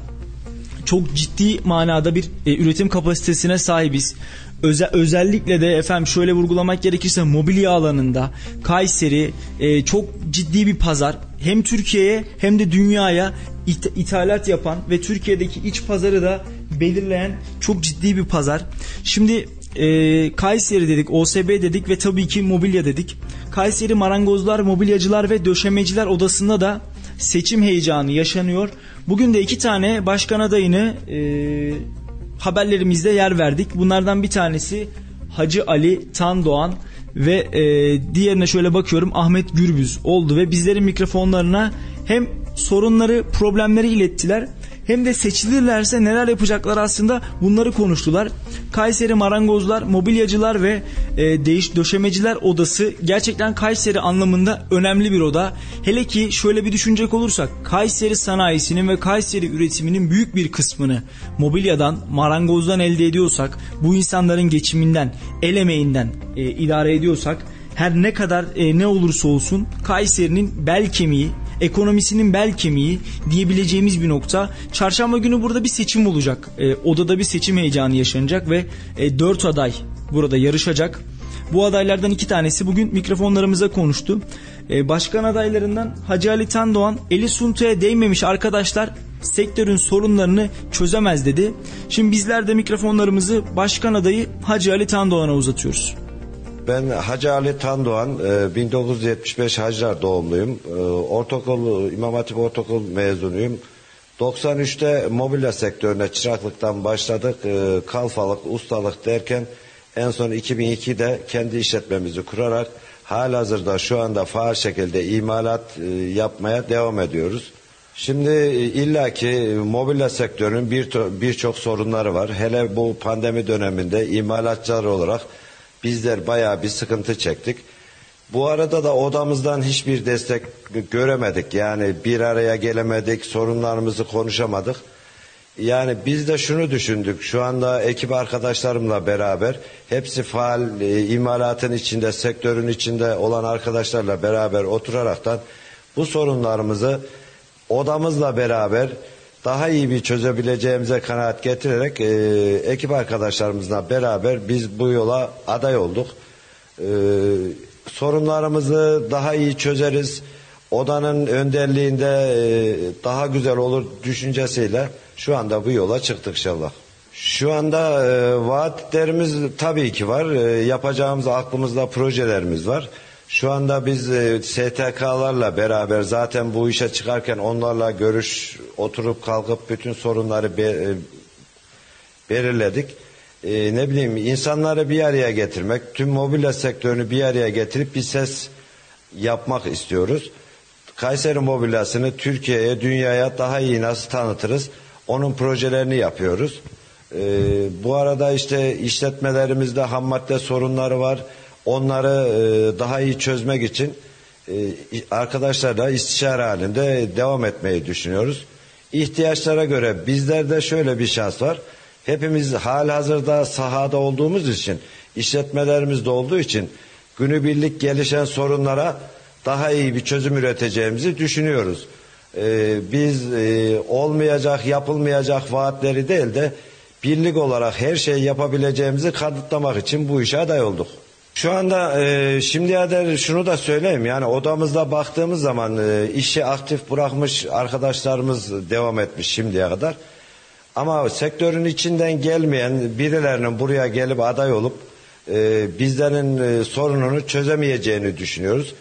çok ciddi manada bir e, üretim kapasitesine sahibiz. Öze, özellikle de efendim şöyle vurgulamak gerekirse mobilya alanında Kayseri e, çok ciddi bir pazar. Hem Türkiye'ye hem de dünyaya it- ithalat yapan ve Türkiye'deki iç pazarı da belirleyen çok ciddi bir pazar. Şimdi e, Kayseri dedik, OSB dedik ve tabii ki mobilya dedik. Kayseri Marangozlar, Mobilyacılar ve Döşemeciler Odası'nda da seçim heyecanı yaşanıyor. Bugün de iki tane başkan adayını e, haberlerimizde yer verdik. Bunlardan bir tanesi Hacı Ali Tandoğan ve e, diğerine şöyle bakıyorum Ahmet Gürbüz oldu ve bizlerin mikrofonlarına hem sorunları, problemleri ilettiler hem de seçilirlerse neler yapacaklar aslında bunları konuştular. Kayseri Marangozlar, Mobilyacılar ve e, Değiş Döşemeciler Odası gerçekten Kayseri anlamında önemli bir oda. Hele ki şöyle bir düşünecek olursak Kayseri sanayisinin ve Kayseri üretiminin büyük bir kısmını mobilyadan, marangozdan elde ediyorsak, bu insanların geçiminden, el emeğinden e, idare ediyorsak her ne kadar e, ne olursa olsun Kayseri'nin bel kemiği, ekonomisinin bel kemiği diyebileceğimiz bir nokta. Çarşamba günü burada bir seçim olacak. E, odada bir seçim heyecanı yaşanacak ve e, 4 aday burada yarışacak. Bu adaylardan iki tanesi bugün mikrofonlarımıza konuştu. E, başkan adaylarından Hacı Ali Tandoğan eli suntuya değmemiş arkadaşlar sektörün sorunlarını çözemez dedi. Şimdi bizler de mikrofonlarımızı başkan adayı Hacı Ali Tandoğan'a uzatıyoruz. Ben Hacı Ali Tandoğan, 1975 Hacılar doğumluyum. Ortaokul, İmam Hatip Ortaokul mezunuyum. 93'te mobilya sektörüne çıraklıktan başladık. Kalfalık, ustalık derken en son 2002'de kendi işletmemizi kurarak halihazırda şu anda faal şekilde imalat yapmaya devam ediyoruz. Şimdi illaki mobilya sektörünün birçok bir sorunları var. Hele bu pandemi döneminde imalatçılar olarak bizler bayağı bir sıkıntı çektik. Bu arada da odamızdan hiçbir destek göremedik. Yani bir araya gelemedik, sorunlarımızı konuşamadık. Yani biz de şunu düşündük. Şu anda ekip arkadaşlarımla beraber hepsi faal e, imalatın içinde, sektörün içinde olan arkadaşlarla beraber oturaraktan bu sorunlarımızı odamızla beraber daha iyi bir çözebileceğimize kanaat getirerek e, ekip arkadaşlarımızla beraber biz bu yola aday olduk. E, sorunlarımızı daha iyi çözeriz. Odanın önderliğinde e, daha güzel olur düşüncesiyle şu anda bu yola çıktık inşallah. Şu anda e, vaatlerimiz tabii ki var. E, yapacağımız aklımızda projelerimiz var. Şu anda biz e, STK'larla beraber zaten bu işe çıkarken onlarla görüş oturup kalkıp bütün sorunları be, e, belirledik. E, ne bileyim insanları bir araya getirmek, tüm mobilya sektörünü bir araya getirip bir ses yapmak istiyoruz. Kayseri mobilyasını Türkiye'ye, dünyaya daha iyi nasıl tanıtırız? Onun projelerini yapıyoruz. E, bu arada işte işletmelerimizde ham madde sorunları var onları e, daha iyi çözmek için e, arkadaşlarla istişare halinde devam etmeyi düşünüyoruz. İhtiyaçlara göre bizlerde şöyle bir şans var. Hepimiz hal hazırda sahada olduğumuz için, işletmelerimizde olduğu için günübirlik gelişen sorunlara daha iyi bir çözüm üreteceğimizi düşünüyoruz. Ee, biz e, olmayacak, yapılmayacak vaatleri değil de birlik olarak her şeyi yapabileceğimizi kanıtlamak için bu işe aday olduk. Şu anda e, şimdiye kadar şunu da söyleyeyim yani odamızda baktığımız zaman e, işi aktif bırakmış arkadaşlarımız devam etmiş şimdiye kadar. Ama sektörün içinden gelmeyen birilerinin buraya gelip aday olup e, bizlerin e, sorununu çözemeyeceğini düşünüyoruz.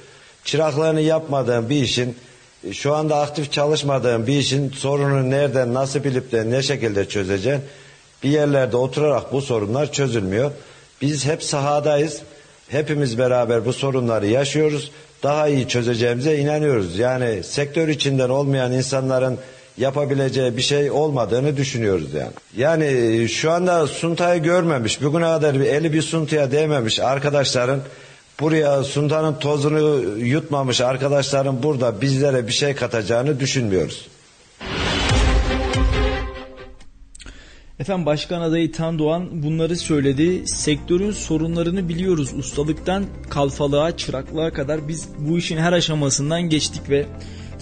Çıraklığını yapmadığın bir işin e, şu anda aktif çalışmadığın bir işin sorununu nereden nasıl bilip de ne şekilde çözeceksin Bir yerlerde oturarak bu sorunlar çözülmüyor. Biz hep sahadayız. Hepimiz beraber bu sorunları yaşıyoruz. Daha iyi çözeceğimize inanıyoruz. Yani sektör içinden olmayan insanların yapabileceği bir şey olmadığını düşünüyoruz yani. Yani şu anda suntayı görmemiş, bugüne kadar bir eli bir suntuya değmemiş arkadaşların buraya suntanın tozunu yutmamış arkadaşların burada bizlere bir şey katacağını düşünmüyoruz. Efendim Başkan adayı Tan Doğan bunları söyledi. Sektörün sorunlarını biliyoruz. Ustalıktan kalfalığa, çıraklığa kadar biz bu işin her aşamasından geçtik ve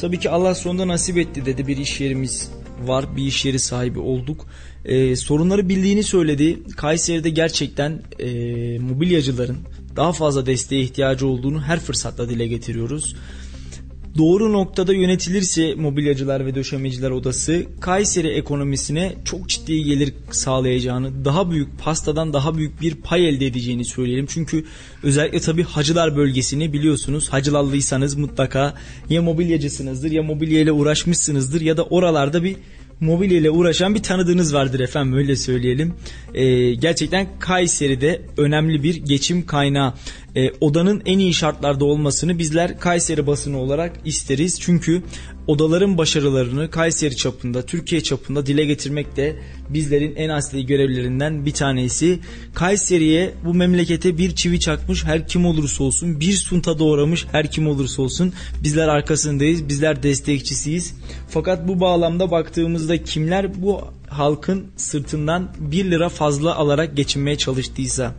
tabii ki Allah sonunda nasip etti dedi. Bir iş yerimiz var, bir iş yeri sahibi olduk. Ee, sorunları bildiğini söyledi. Kayseri'de gerçekten e, mobilyacıların daha fazla desteğe ihtiyacı olduğunu her fırsatta dile getiriyoruz doğru noktada yönetilirse mobilyacılar ve döşemeciler odası Kayseri ekonomisine çok ciddi gelir sağlayacağını, daha büyük pastadan daha büyük bir pay elde edeceğini söyleyelim. Çünkü özellikle tabi Hacılar bölgesini biliyorsunuz. Hacılallıysanız mutlaka ya mobilyacısınızdır ya mobilya ile uğraşmışsınızdır ya da oralarda bir mobilya ile uğraşan bir tanıdığınız vardır efendim öyle söyleyelim. Ee, gerçekten Kayseri'de önemli bir geçim kaynağı. Ee, odanın en iyi şartlarda olmasını bizler Kayseri basını olarak isteriz. Çünkü odaların başarılarını Kayseri çapında, Türkiye çapında dile getirmek de bizlerin en asli görevlerinden bir tanesi. Kayseri'ye bu memlekete bir çivi çakmış her kim olursa olsun, bir sunta doğramış her kim olursa olsun bizler arkasındayız, bizler destekçisiyiz. Fakat bu bağlamda baktığımızda kimler bu halkın sırtından 1 lira fazla alarak geçinmeye çalıştıysa,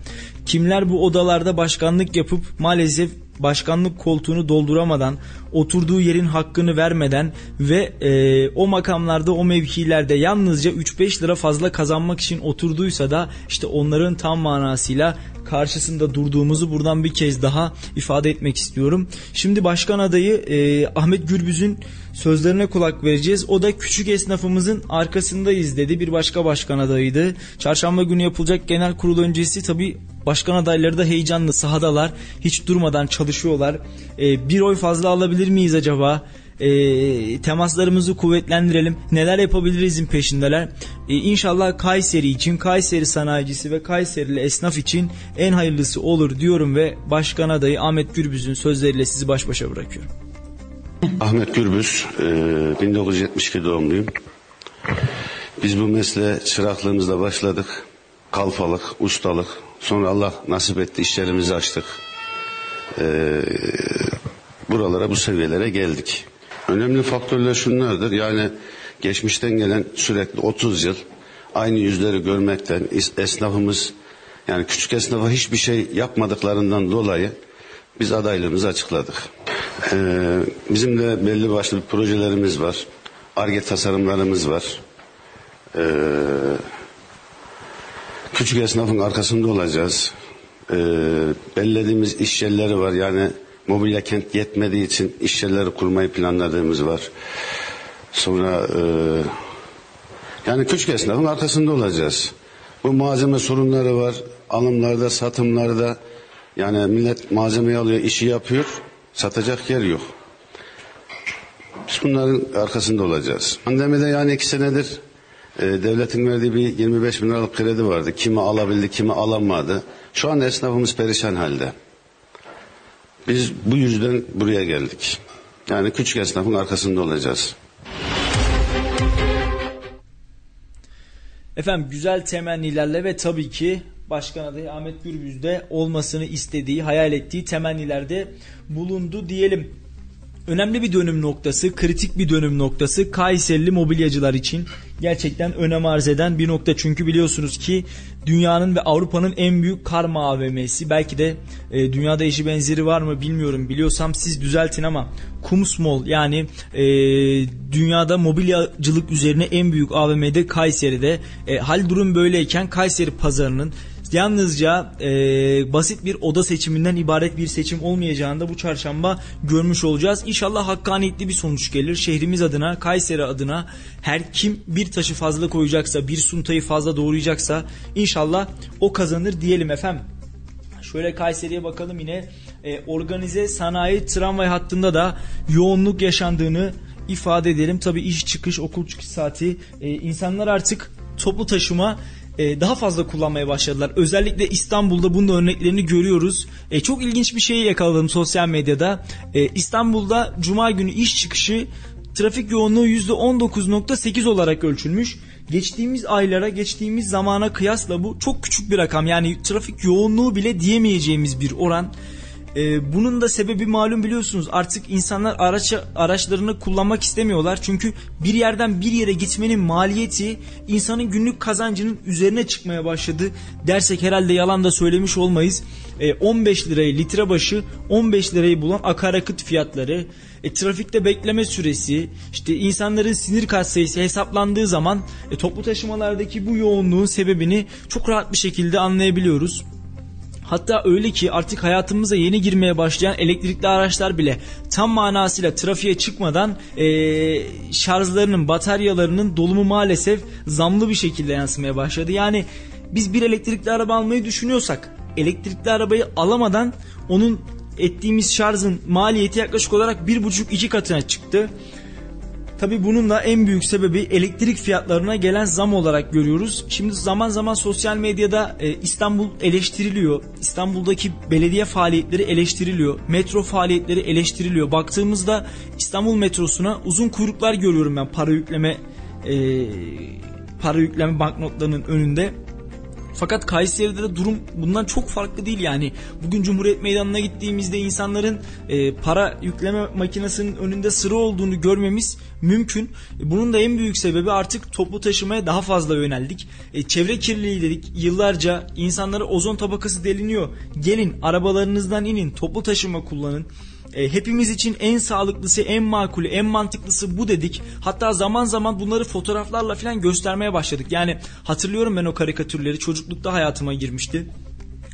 kimler bu odalarda başkanlık yapıp maalesef başkanlık koltuğunu dolduramadan, oturduğu yerin hakkını vermeden ve e, o makamlarda o mevkilerde yalnızca 3-5 lira fazla kazanmak için oturduysa da işte onların tam manasıyla karşısında durduğumuzu buradan bir kez daha ifade etmek istiyorum. Şimdi başkan adayı e, Ahmet Gürbüz'ün sözlerine kulak vereceğiz. O da küçük esnafımızın arkasındayız dedi. Bir başka başkan adayıydı. Çarşamba günü yapılacak genel kurul öncesi tabi başkan adayları da heyecanlı sahadalar. Hiç durmadan çalışıyorlar. E, bir oy fazla alabilir miyiz acaba? e, temaslarımızı kuvvetlendirelim. Neler yapabilirizin peşindeler. E, inşallah Kayseri için, Kayseri sanayicisi ve Kayserili esnaf için en hayırlısı olur diyorum ve Başkan adayı Ahmet Gürbüz'ün sözleriyle sizi baş başa bırakıyorum. Ahmet Gürbüz, e, 1972 doğumluyum. Biz bu mesleğe çıraklığımızla başladık. Kalfalık, ustalık. Sonra Allah nasip etti işlerimizi açtık. E, buralara bu seviyelere geldik. Önemli faktörler şunlardır. Yani geçmişten gelen sürekli 30 yıl aynı yüzleri görmekten esnafımız yani küçük esnafa hiçbir şey yapmadıklarından dolayı biz adaylığımızı açıkladık. Ee, bizim de belli başlı projelerimiz var. ARGE tasarımlarımız var. Ee, küçük esnafın arkasında olacağız. Ee, belirlediğimiz iş yerleri var. Yani mobilya kent yetmediği için iş yerleri kurmayı planladığımız var. Sonra e, yani küçük esnafın arkasında olacağız. Bu malzeme sorunları var. Alımlarda, satımlarda yani millet malzemeyi alıyor, işi yapıyor. Satacak yer yok. Biz bunların arkasında olacağız. Pandemide yani iki senedir e, devletin verdiği bir 25 bin liralık kredi vardı. Kimi alabildi, kimi alamadı. Şu an esnafımız perişan halde. Biz bu yüzden buraya geldik. Yani küçük esnafın arkasında olacağız. Efendim güzel temennilerle ve tabii ki Başkan adayı Ahmet Gürbüz'de olmasını istediği, hayal ettiği temennilerde bulundu diyelim. Önemli bir dönüm noktası, kritik bir dönüm noktası Kayserili mobilyacılar için gerçekten önem arz eden bir nokta. Çünkü biliyorsunuz ki dünyanın ve Avrupa'nın en büyük karma AVM'si. Belki de e, dünyada eşi benzeri var mı bilmiyorum. Biliyorsam siz düzeltin ama Kumsmall yani e, dünyada mobilyacılık üzerine en büyük AVM'de Kayseri'de. E, hal durum böyleyken Kayseri pazarının yalnızca e, basit bir oda seçiminden ibaret bir seçim olmayacağını da bu çarşamba görmüş olacağız. İnşallah hakkaniyetli bir sonuç gelir. Şehrimiz adına, Kayseri adına her kim bir taşı fazla koyacaksa, bir suntayı fazla doğrayacaksa inşallah o kazanır diyelim efendim. Şöyle Kayseri'ye bakalım yine e, organize sanayi tramvay hattında da yoğunluk yaşandığını ifade edelim. Tabi iş çıkış okul çıkış saati e, insanlar artık toplu taşıma e, daha fazla kullanmaya başladılar. Özellikle İstanbul'da bunun örneklerini görüyoruz. E, çok ilginç bir şeyi yakaladım sosyal medyada. E, İstanbul'da Cuma günü iş çıkışı trafik yoğunluğu %19.8 olarak ölçülmüş. Geçtiğimiz aylara, geçtiğimiz zamana kıyasla bu çok küçük bir rakam. Yani trafik yoğunluğu bile diyemeyeceğimiz bir oran. Ee, bunun da sebebi malum biliyorsunuz artık insanlar araç araçlarını kullanmak istemiyorlar. Çünkü bir yerden bir yere gitmenin maliyeti insanın günlük kazancının üzerine çıkmaya başladı. Dersek herhalde yalan da söylemiş olmayız. Ee, 15 lirayı litre başı 15 lirayı bulan akaryakıt fiyatları, e, trafikte bekleme süresi, işte insanların sinir kat sayısı hesaplandığı zaman e, toplu taşımalardaki bu yoğunluğun sebebini çok rahat bir şekilde anlayabiliyoruz. Hatta öyle ki artık hayatımıza yeni girmeye başlayan elektrikli araçlar bile tam manasıyla trafiğe çıkmadan e, şarjlarının, bataryalarının dolumu maalesef zamlı bir şekilde yansımaya başladı. Yani biz bir elektrikli araba almayı düşünüyorsak elektrikli arabayı alamadan onun ettiğimiz şarjın maliyeti yaklaşık olarak 1,5-2 katına çıktı. Tabi bunun da en büyük sebebi elektrik fiyatlarına gelen zam olarak görüyoruz. Şimdi zaman zaman sosyal medyada e, İstanbul eleştiriliyor. İstanbul'daki belediye faaliyetleri eleştiriliyor. Metro faaliyetleri eleştiriliyor. Baktığımızda İstanbul metrosuna uzun kuyruklar görüyorum ben para yükleme e, para yükleme banknotlarının önünde. Fakat Kayseri'de de durum bundan çok farklı değil yani. Bugün Cumhuriyet Meydanı'na gittiğimizde insanların e, para yükleme makinesinin önünde sıra olduğunu görmemiz mümkün. Bunun da en büyük sebebi artık toplu taşımaya daha fazla yöneldik. E, çevre kirliliği dedik. Yıllarca insanlara ozon tabakası deliniyor. Gelin arabalarınızdan inin, toplu taşıma kullanın. E, hepimiz için en sağlıklısı, en makulü, en mantıklısı bu dedik. Hatta zaman zaman bunları fotoğraflarla falan göstermeye başladık. Yani hatırlıyorum ben o karikatürleri çocuklukta hayatıma girmişti.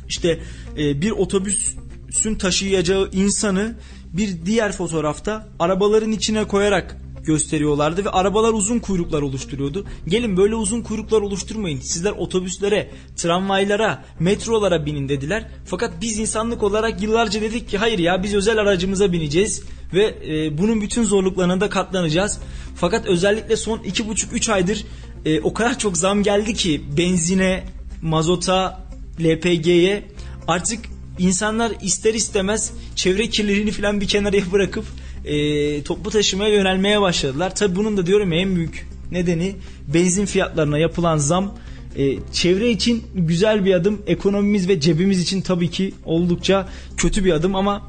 İşte e, bir otobüsün taşıyacağı insanı bir diğer fotoğrafta arabaların içine koyarak gösteriyorlardı ve arabalar uzun kuyruklar oluşturuyordu. Gelin böyle uzun kuyruklar oluşturmayın. Sizler otobüslere, tramvaylara, metrolara binin dediler. Fakat biz insanlık olarak yıllarca dedik ki hayır ya biz özel aracımıza bineceğiz ve e, bunun bütün zorluklarına da katlanacağız. Fakat özellikle son 2,5-3 aydır e, o kadar çok zam geldi ki benzine, mazota, LPG'ye artık insanlar ister istemez çevre kirliliğini falan bir kenara [laughs] bırakıp e, toplu taşımaya yönelmeye başladılar. Tabi bunun da diyorum en büyük nedeni benzin fiyatlarına yapılan zam. E, çevre için güzel bir adım, ekonomimiz ve cebimiz için tabii ki oldukça kötü bir adım ama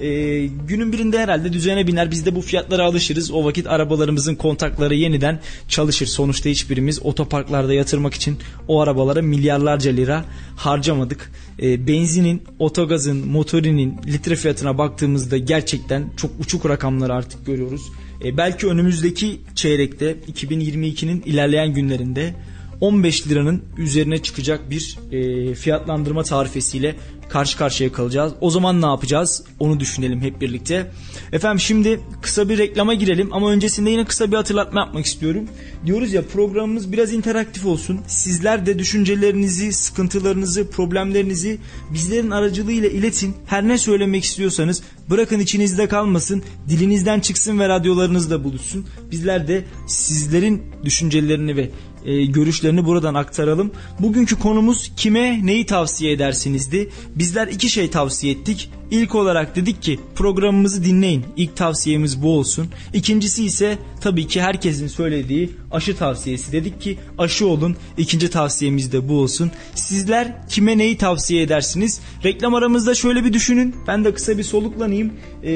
e, günün birinde herhalde düzene biner biz de bu fiyatlara alışırız. O vakit arabalarımızın kontakları yeniden çalışır. Sonuçta hiçbirimiz otoparklarda yatırmak için o arabalara milyarlarca lira harcamadık. E, benzinin, otogazın, motorinin litre fiyatına baktığımızda gerçekten çok uçuk rakamları artık görüyoruz. E, belki önümüzdeki çeyrekte 2022'nin ilerleyen günlerinde 15 liranın üzerine çıkacak bir e, fiyatlandırma tarifesiyle karşı karşıya kalacağız. O zaman ne yapacağız? Onu düşünelim hep birlikte. Efendim şimdi kısa bir reklama girelim ama öncesinde yine kısa bir hatırlatma yapmak istiyorum. Diyoruz ya programımız biraz interaktif olsun. Sizler de düşüncelerinizi, sıkıntılarınızı, problemlerinizi bizlerin aracılığıyla iletin. Her ne söylemek istiyorsanız bırakın içinizde kalmasın, dilinizden çıksın ve radyolarınızda buluşsun. Bizler de sizlerin düşüncelerini ve e, görüşlerini buradan aktaralım. Bugünkü konumuz kime neyi tavsiye edersinizdi. Bizler iki şey tavsiye ettik. İlk olarak dedik ki programımızı dinleyin. İlk tavsiyemiz bu olsun. İkincisi ise tabii ki herkesin söylediği aşı tavsiyesi. Dedik ki aşı olun. İkinci tavsiyemiz de bu olsun. Sizler kime neyi tavsiye edersiniz? Reklam aramızda şöyle bir düşünün. Ben de kısa bir soluklanayım. Ee,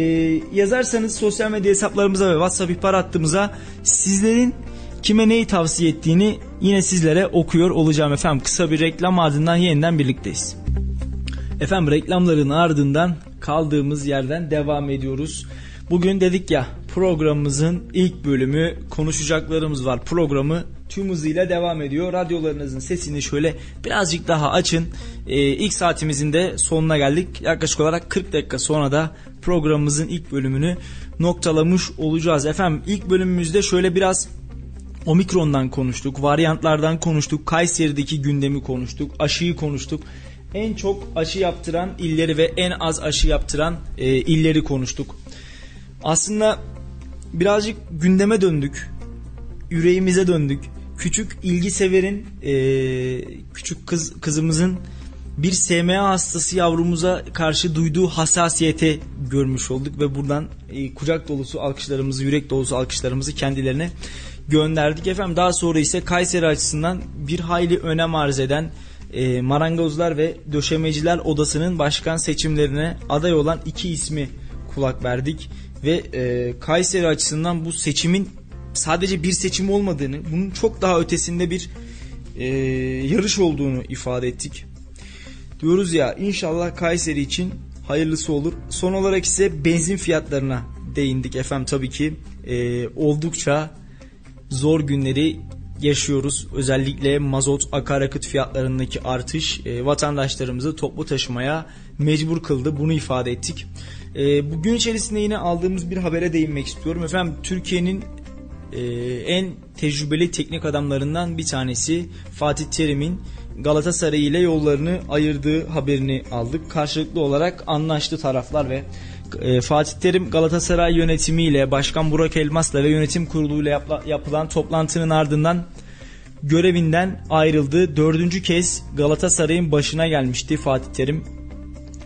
yazarsanız sosyal medya hesaplarımıza ve WhatsApp ihbar hattımıza sizlerin kime neyi tavsiye ettiğini yine sizlere okuyor olacağım efendim. Kısa bir reklam ardından yeniden birlikteyiz. Efendim reklamların ardından kaldığımız yerden devam ediyoruz. Bugün dedik ya programımızın ilk bölümü konuşacaklarımız var. Programı tüm hızıyla devam ediyor. Radyolarınızın sesini şöyle birazcık daha açın. Ee, ilk saatimizin de sonuna geldik. Yaklaşık olarak 40 dakika sonra da programımızın ilk bölümünü noktalamış olacağız. Efendim ilk bölümümüzde şöyle biraz Omikron'dan konuştuk, varyantlardan konuştuk, Kayseri'deki gündemi konuştuk, aşıyı konuştuk. En çok aşı yaptıran illeri ve en az aşı yaptıran e, illeri konuştuk. Aslında birazcık gündeme döndük, yüreğimize döndük. küçük ilgi severin e, küçük kız kızımızın bir SMA hastası yavrumuza karşı duyduğu hassasiyete görmüş olduk ve buradan e, kucak dolusu alkışlarımızı, yürek dolusu alkışlarımızı kendilerine gönderdik. Efendim daha sonra ise Kayseri açısından bir hayli önem arz eden e, Marangozlar ve Döşemeciler Odası'nın başkan seçimlerine aday olan iki ismi kulak verdik ve e, Kayseri açısından bu seçimin sadece bir seçim olmadığını, bunun çok daha ötesinde bir e, yarış olduğunu ifade ettik. Diyoruz ya inşallah Kayseri için hayırlısı olur. Son olarak ise benzin fiyatlarına değindik efendim tabii ki e, oldukça zor günleri yaşıyoruz. Özellikle mazot akaryakıt fiyatlarındaki artış e, vatandaşlarımızı toplu taşımaya mecbur kıldı. Bunu ifade ettik. E, bugün içerisinde yine aldığımız bir habere değinmek istiyorum. Efendim Türkiye'nin e, en tecrübeli teknik adamlarından bir tanesi Fatih Terim'in Galatasaray ile yollarını ayırdığı haberini aldık. Karşılıklı olarak anlaştı taraflar ve e, Fatih Terim Galatasaray yönetimiyle Başkan Burak Elmas'la ve yönetim kuruluyla yapılan toplantının ardından görevinden ayrıldı. Dördüncü kez Galatasaray'ın başına gelmişti Fatih Terim.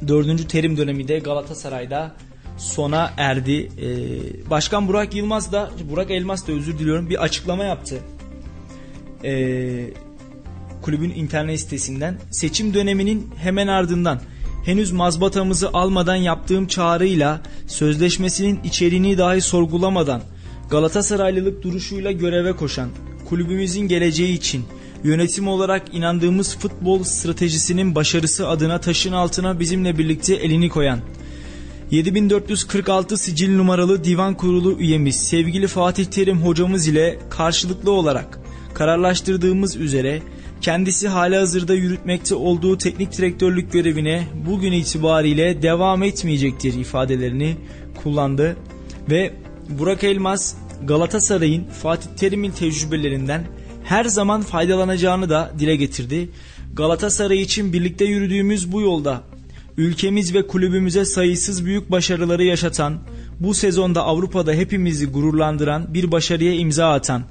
Dördüncü terim dönemi de Galatasaray'da sona erdi. Ee, Başkan Burak Yılmaz da Burak Elmas da özür diliyorum bir açıklama yaptı. Ee, kulübün internet sitesinden seçim döneminin hemen ardından henüz mazbatamızı almadan yaptığım çağrıyla sözleşmesinin içeriğini dahi sorgulamadan Galatasaraylılık duruşuyla göreve koşan kulübümüzün geleceği için yönetim olarak inandığımız futbol stratejisinin başarısı adına taşın altına bizimle birlikte elini koyan 7446 sicil numaralı divan kurulu üyemiz sevgili Fatih Terim hocamız ile karşılıklı olarak kararlaştırdığımız üzere kendisi hazırda yürütmekte olduğu teknik direktörlük görevine bugün itibariyle devam etmeyecektir ifadelerini kullandı ve Burak Elmas Galatasaray'ın Fatih Terim'in tecrübelerinden her zaman faydalanacağını da dile getirdi. Galatasaray için birlikte yürüdüğümüz bu yolda ülkemiz ve kulübümüze sayısız büyük başarıları yaşatan, bu sezonda Avrupa'da hepimizi gururlandıran bir başarıya imza atan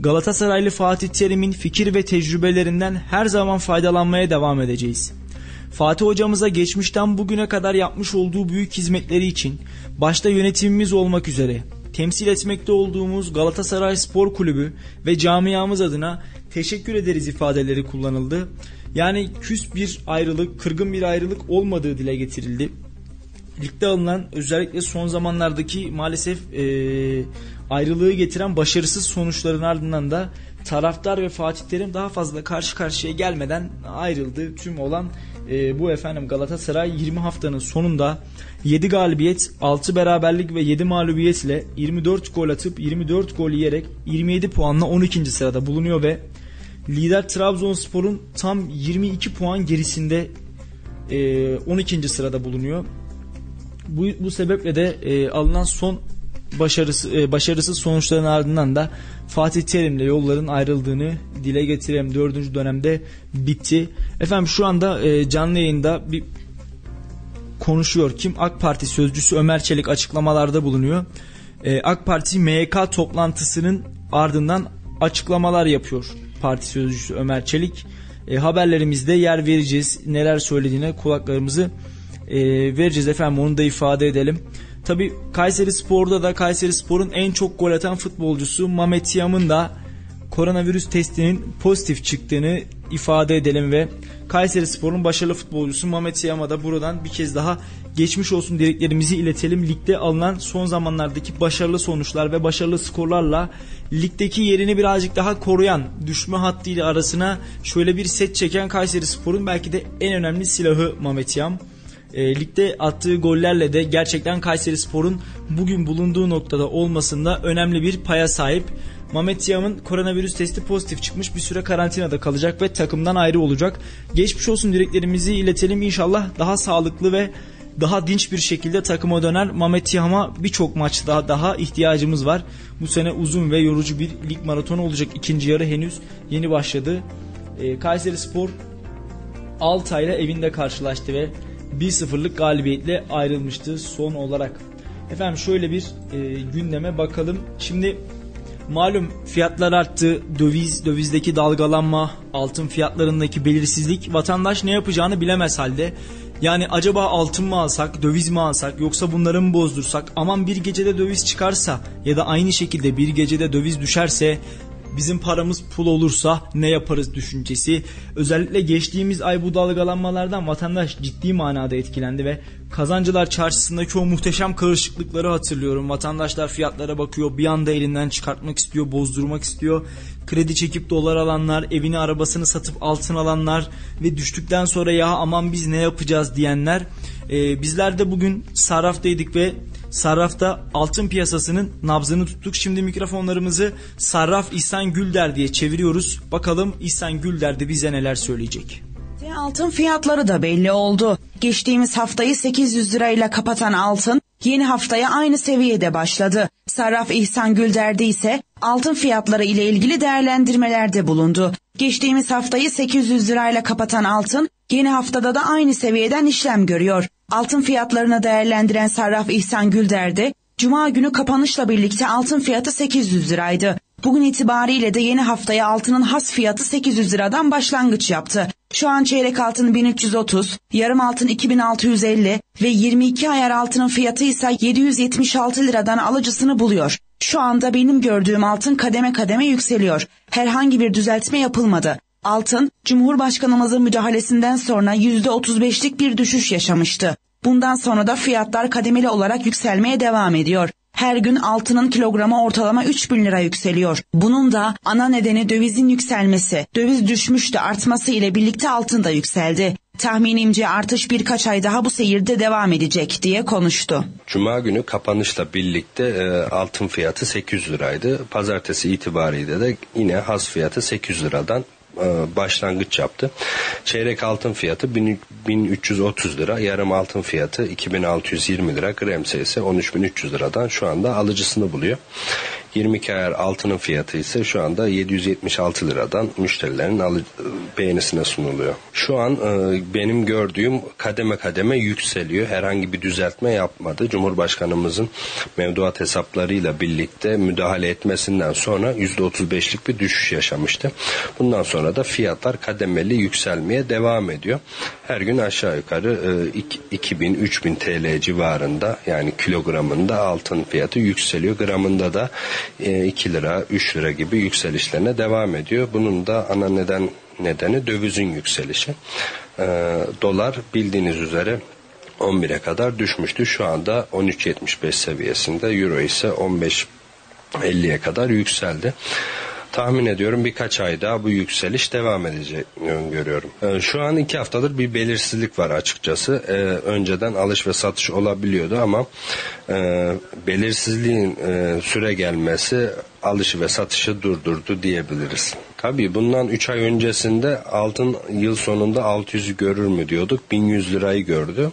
Galatasaraylı Fatih Terim'in fikir ve tecrübelerinden her zaman faydalanmaya devam edeceğiz. Fatih hocamıza geçmişten bugüne kadar yapmış olduğu büyük hizmetleri için başta yönetimimiz olmak üzere temsil etmekte olduğumuz Galatasaray Spor Kulübü ve camiamız adına teşekkür ederiz ifadeleri kullanıldı. Yani küs bir ayrılık, kırgın bir ayrılık olmadığı dile getirildi. Ligde alınan özellikle son zamanlardaki maalesef e, ayrılığı getiren başarısız sonuçların ardından da taraftar ve Fatih Terim daha fazla karşı karşıya gelmeden ayrıldı. Tüm olan e, bu efendim Galatasaray 20 haftanın sonunda 7 galibiyet, 6 beraberlik ve 7 mağlubiyet ile 24 gol atıp 24 gol yiyerek 27 puanla 12. sırada bulunuyor ve lider Trabzonspor'un tam 22 puan gerisinde e, 12. sırada bulunuyor. Bu, bu sebeple de e, alınan son başarısı e, başarısız sonuçların ardından da Fatih Terim'le yolların ayrıldığını dile getireyim. Dördüncü dönemde bitti. Efendim şu anda e, canlı yayında bir konuşuyor. Kim? AK Parti sözcüsü Ömer Çelik açıklamalarda bulunuyor. E, AK Parti MYK toplantısının ardından açıklamalar yapıyor. Parti sözcüsü Ömer Çelik. E, haberlerimizde yer vereceğiz. Neler söylediğine kulaklarımızı e, vereceğiz efendim onu da ifade edelim. Tabi Kayseri Spor'da da Kayseri Spor'un en çok gol atan futbolcusu Mamet Yam'ın da koronavirüs testinin pozitif çıktığını ifade edelim ve Kayseri Spor'un başarılı futbolcusu Mamet Yam'a da buradan bir kez daha geçmiş olsun dileklerimizi iletelim. Ligde alınan son zamanlardaki başarılı sonuçlar ve başarılı skorlarla ligdeki yerini birazcık daha koruyan düşme hattıyla arasına şöyle bir set çeken Kayseri Spor'un belki de en önemli silahı Mamet Yam. E, ligde attığı gollerle de gerçekten Kayseri Spor'un bugün bulunduğu noktada olmasında önemli bir paya sahip. Mehmet Yam'ın koronavirüs testi pozitif çıkmış bir süre karantinada kalacak ve takımdan ayrı olacak. Geçmiş olsun dileklerimizi iletelim inşallah daha sağlıklı ve daha dinç bir şekilde takıma döner. Mehmet Yam'a birçok maç daha, daha ihtiyacımız var. Bu sene uzun ve yorucu bir lig maratonu olacak. İkinci yarı henüz yeni başladı. E, Kayseri Spor Altay'la evinde karşılaştı ve 1-0'lık galibiyetle ayrılmıştı son olarak. Efendim şöyle bir e, gündeme bakalım. Şimdi Malum fiyatlar arttı, döviz, dövizdeki dalgalanma, altın fiyatlarındaki belirsizlik vatandaş ne yapacağını bilemez halde. Yani acaba altın mı alsak, döviz mi alsak yoksa bunları mı bozdursak? Aman bir gecede döviz çıkarsa ya da aynı şekilde bir gecede döviz düşerse bizim paramız pul olursa ne yaparız düşüncesi. Özellikle geçtiğimiz ay bu dalgalanmalardan vatandaş ciddi manada etkilendi ve kazancılar çarşısındaki o muhteşem karışıklıkları hatırlıyorum. Vatandaşlar fiyatlara bakıyor bir anda elinden çıkartmak istiyor, bozdurmak istiyor. Kredi çekip dolar alanlar, evini arabasını satıp altın alanlar ve düştükten sonra ya aman biz ne yapacağız diyenler. Ee, bizler de bugün sarraftaydık ve Sarraf'ta altın piyasasının nabzını tuttuk. Şimdi mikrofonlarımızı Sarraf İhsan Gülder diye çeviriyoruz. Bakalım İhsan Gülder de bize neler söyleyecek. Altın fiyatları da belli oldu. Geçtiğimiz haftayı 800 lirayla kapatan altın yeni haftaya aynı seviyede başladı. Sarraf İhsan Gülder'de ise altın fiyatları ile ilgili değerlendirmelerde bulundu. Geçtiğimiz haftayı 800 lirayla kapatan altın yeni haftada da aynı seviyeden işlem görüyor. Altın fiyatlarını değerlendiren Sarraf İhsan Gülder'de Cuma günü kapanışla birlikte altın fiyatı 800 liraydı. Bugün itibariyle de yeni haftaya altının has fiyatı 800 liradan başlangıç yaptı. Şu an çeyrek altın 1330, yarım altın 2650 ve 22 ayar altının fiyatı ise 776 liradan alıcısını buluyor. Şu anda benim gördüğüm altın kademe kademe yükseliyor. Herhangi bir düzeltme yapılmadı. Altın, Cumhurbaşkanımızın müdahalesinden sonra %35'lik bir düşüş yaşamıştı. Bundan sonra da fiyatlar kademeli olarak yükselmeye devam ediyor. Her gün altının kilogramı ortalama 3 bin lira yükseliyor. Bunun da ana nedeni dövizin yükselmesi. Döviz düşmüştü artması ile birlikte altın da yükseldi. Tahminimce artış birkaç ay daha bu seyirde devam edecek diye konuştu. Cuma günü kapanışla birlikte e, altın fiyatı 800 liraydı. Pazartesi itibariyle de yine has fiyatı 800 liradan başlangıç yaptı. Çeyrek altın fiyatı 1330 lira, yarım altın fiyatı 2620 lira, gram sayısı 13300 liradan şu anda alıcısını buluyor. 22 ayar altının fiyatı ise şu anda 776 liradan müşterilerin alı, beğenisine sunuluyor. Şu an e, benim gördüğüm kademe kademe yükseliyor. Herhangi bir düzeltme yapmadı. Cumhurbaşkanımızın mevduat hesaplarıyla birlikte müdahale etmesinden sonra %35'lik bir düşüş yaşamıştı. Bundan sonra da fiyatlar kademeli yükselmeye devam ediyor. Her gün aşağı yukarı e, 2000-3000 TL civarında yani kilogramında altın fiyatı yükseliyor. Gramında da 2 lira 3 lira gibi yükselişlerine devam ediyor. Bunun da ana neden nedeni dövizin yükselişi. Dolar bildiğiniz üzere 11'e kadar düşmüştü. Şu anda 13.75 seviyesinde. Euro ise 15.50'ye kadar yükseldi tahmin ediyorum birkaç ay daha bu yükseliş devam edecek öngörüyorum. Ee, şu an iki haftadır bir belirsizlik var açıkçası. Ee, önceden alış ve satış olabiliyordu ama e, belirsizliğin e, süre gelmesi alışı ve satışı durdurdu diyebiliriz. Tabii bundan 3 ay öncesinde altın yıl sonunda 600'ü görür mü diyorduk. 1100 lirayı gördü.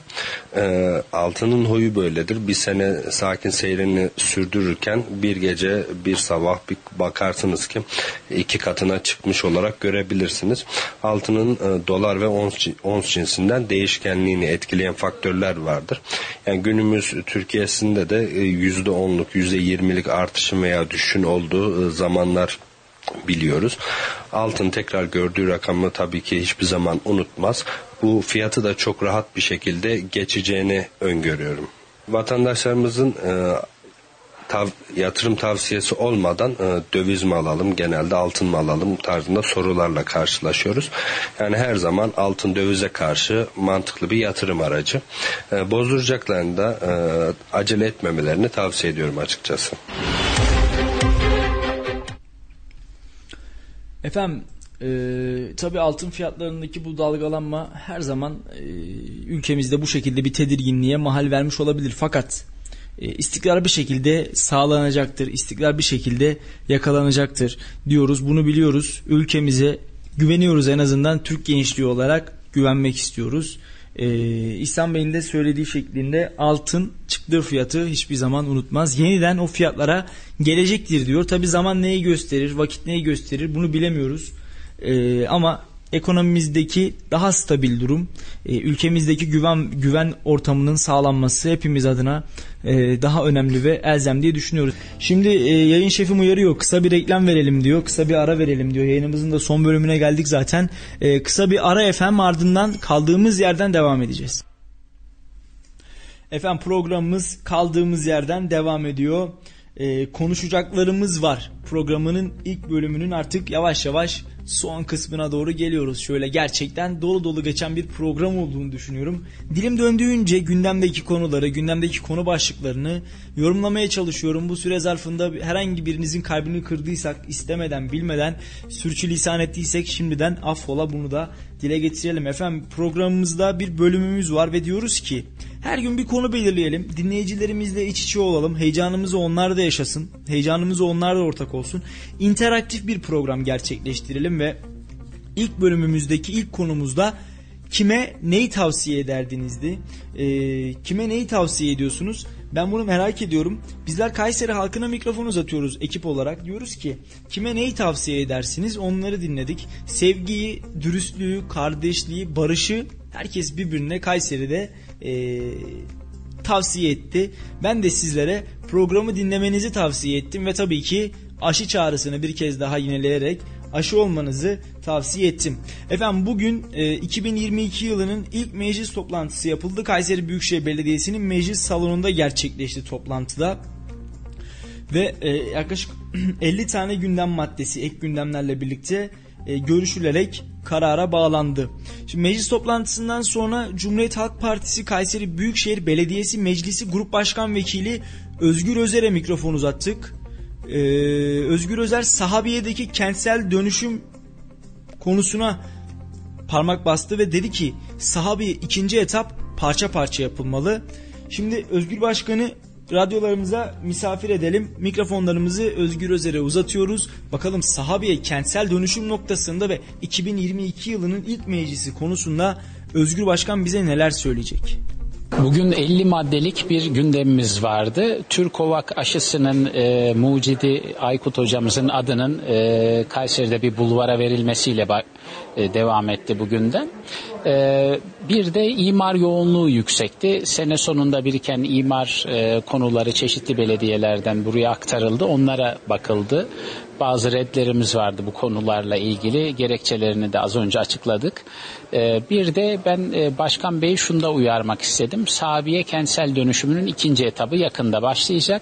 Ee, altının huyu böyledir. Bir sene sakin seyrini sürdürürken bir gece bir sabah bir bakarsınız ki iki katına çıkmış olarak görebilirsiniz. Altının e, dolar ve ons, ons cinsinden değişkenliğini etkileyen faktörler vardır. Yani günümüz Türkiye'sinde de %10'luk e, %20'lik artışın veya düşüşün olduğu e, zamanlar biliyoruz. Altın tekrar gördüğü rakamı tabii ki hiçbir zaman unutmaz. Bu fiyatı da çok rahat bir şekilde geçeceğini öngörüyorum. Vatandaşlarımızın e, tav, yatırım tavsiyesi olmadan e, döviz mi alalım, genelde altın mı alalım tarzında sorularla karşılaşıyoruz. Yani her zaman altın dövize karşı mantıklı bir yatırım aracı. E, bozduracaklarını da e, acele etmemelerini tavsiye ediyorum açıkçası. Efendim e, tabi altın fiyatlarındaki bu dalgalanma her zaman e, ülkemizde bu şekilde bir tedirginliğe mahal vermiş olabilir. Fakat e, istikrar bir şekilde sağlanacaktır. İstikrar bir şekilde yakalanacaktır diyoruz. Bunu biliyoruz. Ülkemize güveniyoruz en azından Türk gençliği olarak güvenmek istiyoruz. Ee, İhsan Bey'in de söylediği şeklinde altın çıktığı fiyatı hiçbir zaman unutmaz. Yeniden o fiyatlara gelecektir diyor. Tabi zaman neyi gösterir, vakit neyi gösterir bunu bilemiyoruz. Ee, ama ekonomimizdeki daha stabil durum, e, ülkemizdeki güven güven ortamının sağlanması hepimiz adına e, daha önemli ve elzem diye düşünüyoruz. Şimdi e, yayın şefim uyarıyor. Kısa bir reklam verelim diyor. Kısa bir ara verelim diyor. Yayınımızın da son bölümüne geldik zaten. Kısa bir ara efendim ardından kaldığımız yerden devam edeceğiz. Efendim programımız kaldığımız yerden devam ediyor. Ee, konuşacaklarımız var. Programının ilk bölümünün artık yavaş yavaş son kısmına doğru geliyoruz. Şöyle gerçekten dolu dolu geçen bir program olduğunu düşünüyorum. Dilim döndüğünce gündemdeki konuları, gündemdeki konu başlıklarını yorumlamaya çalışıyorum. Bu süre zarfında herhangi birinizin kalbini kırdıysak, istemeden, bilmeden sürçülisan ettiysek şimdiden affola bunu da dile getirelim. Efendim programımızda bir bölümümüz var ve diyoruz ki her gün bir konu belirleyelim. Dinleyicilerimizle iç içe olalım. Heyecanımızı onlar da yaşasın. Heyecanımızı onlar da ortak olsun. İnteraktif bir program gerçekleştirelim ve ilk bölümümüzdeki ilk konumuzda kime neyi tavsiye ederdinizdi? Ee, kime neyi tavsiye ediyorsunuz? Ben bunu merak ediyorum. Bizler Kayseri halkına mikrofon uzatıyoruz ekip olarak. Diyoruz ki kime neyi tavsiye edersiniz? Onları dinledik. Sevgiyi, dürüstlüğü, kardeşliği, barışı herkes birbirine Kayseri'de e, tavsiye etti. Ben de sizlere programı dinlemenizi tavsiye ettim ve tabii ki aşı çağrısını bir kez daha yineleyerek aşı olmanızı tavsiye ettim. Efendim bugün e, 2022 yılının ilk meclis toplantısı yapıldı. Kayseri Büyükşehir Belediyesi'nin meclis salonunda gerçekleşti toplantıda. Ve e, yaklaşık [clears throat] 50 tane gündem maddesi ek gündemlerle birlikte e, görüşülerek karara bağlandı. Şimdi meclis toplantısından sonra Cumhuriyet Halk Partisi Kayseri Büyükşehir Belediyesi Meclisi Grup Başkan Vekili Özgür Özer'e mikrofon uzattık. Ee, Özgür Özer Sahabiye'deki kentsel dönüşüm konusuna parmak bastı ve dedi ki Sahabiye ikinci etap parça parça yapılmalı. Şimdi Özgür Başkan'ı radyolarımıza misafir edelim. Mikrofonlarımızı Özgür Özer'e uzatıyoruz. Bakalım Sahabiye kentsel dönüşüm noktasında ve 2022 yılının ilk meclisi konusunda Özgür Başkan bize neler söyleyecek? Bugün 50 maddelik bir gündemimiz vardı. Türkovak aşısının e, mucidi Aykut hocamızın adının e, Kayseri'de bir bulvara verilmesiyle e, devam etti bugünden. E, bir de imar yoğunluğu yüksekti. Sene sonunda biriken imar e, konuları çeşitli belediyelerden buraya aktarıldı. Onlara bakıldı. Bazı redlerimiz vardı bu konularla ilgili. Gerekçelerini de az önce açıkladık. Ee, bir de ben e, Başkan Bey'i şunda uyarmak istedim. Sabiye kentsel dönüşümünün ikinci etabı yakında başlayacak.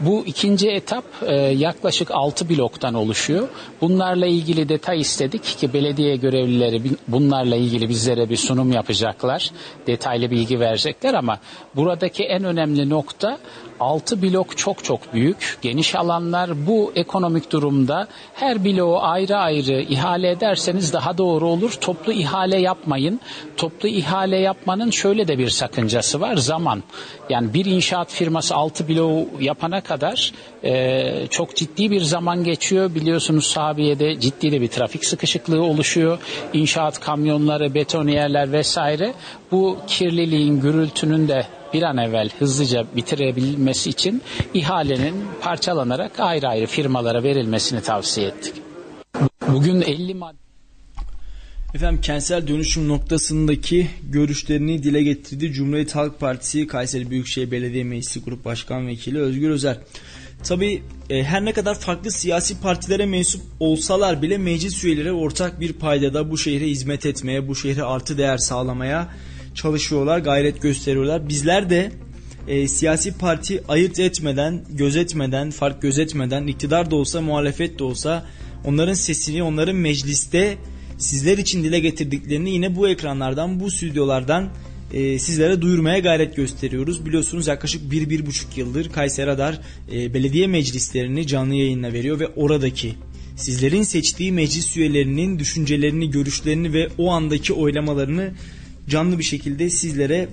Bu ikinci etap e, yaklaşık 6 bloktan oluşuyor. Bunlarla ilgili detay istedik ki belediye görevlileri bunlarla ilgili bizlere bir sunum yapacaklar. Detaylı bilgi verecekler ama buradaki en önemli nokta 6 blok çok çok büyük, geniş alanlar. Bu ekonomik durumda her bloğu ayrı ayrı ihale ederseniz daha doğru olur. Toplu ihale yapmayın. Toplu ihale yapmanın şöyle de bir sakıncası var. Zaman. Yani bir inşaat firması 6 bloğu yapana kadar e, çok ciddi bir zaman geçiyor. Biliyorsunuz Sabiye'de ciddi de bir trafik sıkışıklığı oluşuyor. İnşaat kamyonları, betoniyerler vesaire. Bu kirliliğin, gürültünün de bir an evvel hızlıca bitirebilmesi için ihalenin parçalanarak ayrı ayrı firmalara verilmesini tavsiye ettik. Bugün 50 madde Efendim kentsel dönüşüm noktasındaki görüşlerini dile getirdi Cumhuriyet Halk Partisi Kayseri Büyükşehir Belediye Meclisi Grup Başkan Vekili Özgür Özer. Tabi e, her ne kadar farklı siyasi partilere mensup olsalar bile meclis üyeleri ortak bir paydada bu şehre hizmet etmeye, bu şehre artı değer sağlamaya çalışıyorlar, gayret gösteriyorlar. Bizler de e, siyasi parti ayırt etmeden, gözetmeden, fark gözetmeden, iktidar da olsa, muhalefet de olsa onların sesini, onların mecliste sizler için dile getirdiklerini yine bu ekranlardan, bu stüdyolardan e, sizlere duyurmaya gayret gösteriyoruz. Biliyorsunuz yaklaşık 1-1,5 yıldır Kayseri Radar e, belediye meclislerini canlı yayınla veriyor ve oradaki sizlerin seçtiği meclis üyelerinin düşüncelerini, görüşlerini ve o andaki oylamalarını canlı bir şekilde sizlere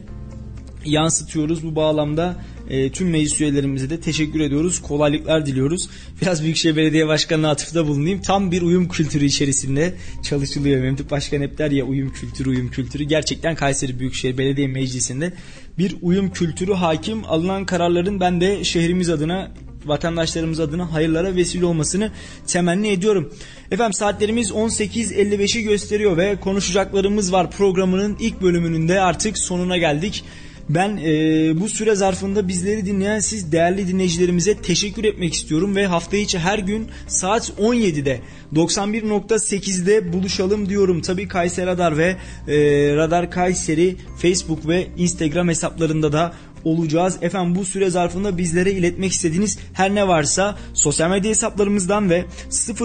yansıtıyoruz. Bu bağlamda e, tüm meclis üyelerimize de teşekkür ediyoruz. Kolaylıklar diliyoruz. Biraz Büyükşehir Belediye Başkanı'na atıfta bulunayım. Tam bir uyum kültürü içerisinde çalışılıyor. Memduh Başkan hep der ya uyum kültürü, uyum kültürü. Gerçekten Kayseri Büyükşehir Belediye Meclisi'nde bir uyum kültürü hakim. Alınan kararların ben de şehrimiz adına vatandaşlarımız adına hayırlara vesile olmasını temenni ediyorum. Efendim saatlerimiz 18.55'i gösteriyor ve konuşacaklarımız var programının ilk bölümünün de artık sonuna geldik. Ben e, bu süre zarfında bizleri dinleyen siz değerli dinleyicilerimize teşekkür etmek istiyorum ve hafta içi her gün saat 17'de 91.8'de buluşalım diyorum. Tabii Kayseri Radar ve e, Radar Kayseri Facebook ve Instagram hesaplarında da olacağız. Efendim bu süre zarfında bizlere iletmek istediğiniz her ne varsa sosyal medya hesaplarımızdan ve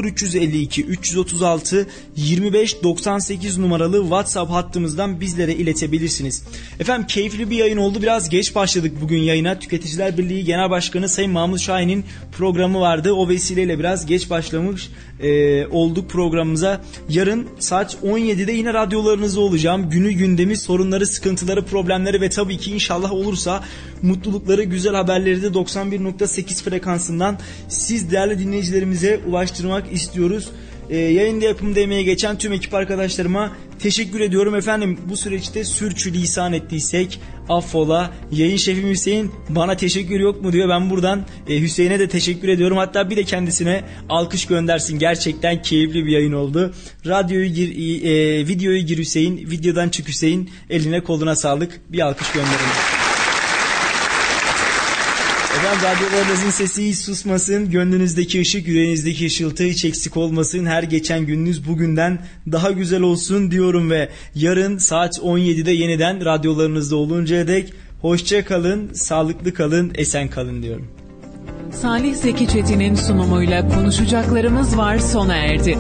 0352 336 25 98 numaralı WhatsApp hattımızdan bizlere iletebilirsiniz. Efendim keyifli bir yayın oldu. Biraz geç başladık bugün yayına. Tüketiciler Birliği Genel Başkanı Sayın Mahmut Şahin'in programı vardı. O vesileyle biraz geç başlamış e, olduk programımıza. Yarın saat 17'de yine radyolarınızda olacağım. Günü gündemi, sorunları, sıkıntıları, problemleri ve tabii ki inşallah olursa mutlulukları, güzel haberleri de 91.8 frekansından siz değerli dinleyicilerimize ulaştırmak istiyoruz. Ee, yayında yapımda emeğe geçen tüm ekip arkadaşlarıma teşekkür ediyorum efendim. Bu süreçte sürçülisan ettiysek affola. Yayın şefim Hüseyin bana teşekkür yok mu diyor. Ben buradan e, Hüseyin'e de teşekkür ediyorum. Hatta bir de kendisine alkış göndersin. Gerçekten keyifli bir yayın oldu. Radyoyu gir, e, videoyu gir Hüseyin. Videodan çık Hüseyin. Eline koluna sağlık. Bir alkış gönderelim. Efendim radyolarınızın sesi hiç susmasın. Gönlünüzdeki ışık, yüreğinizdeki ışıltı hiç eksik olmasın. Her geçen gününüz bugünden daha güzel olsun diyorum ve yarın saat 17'de yeniden radyolarınızda oluncaya dek hoşça kalın, sağlıklı kalın, esen kalın diyorum. Salih Zeki Çetin'in sunumuyla konuşacaklarımız var sona erdi.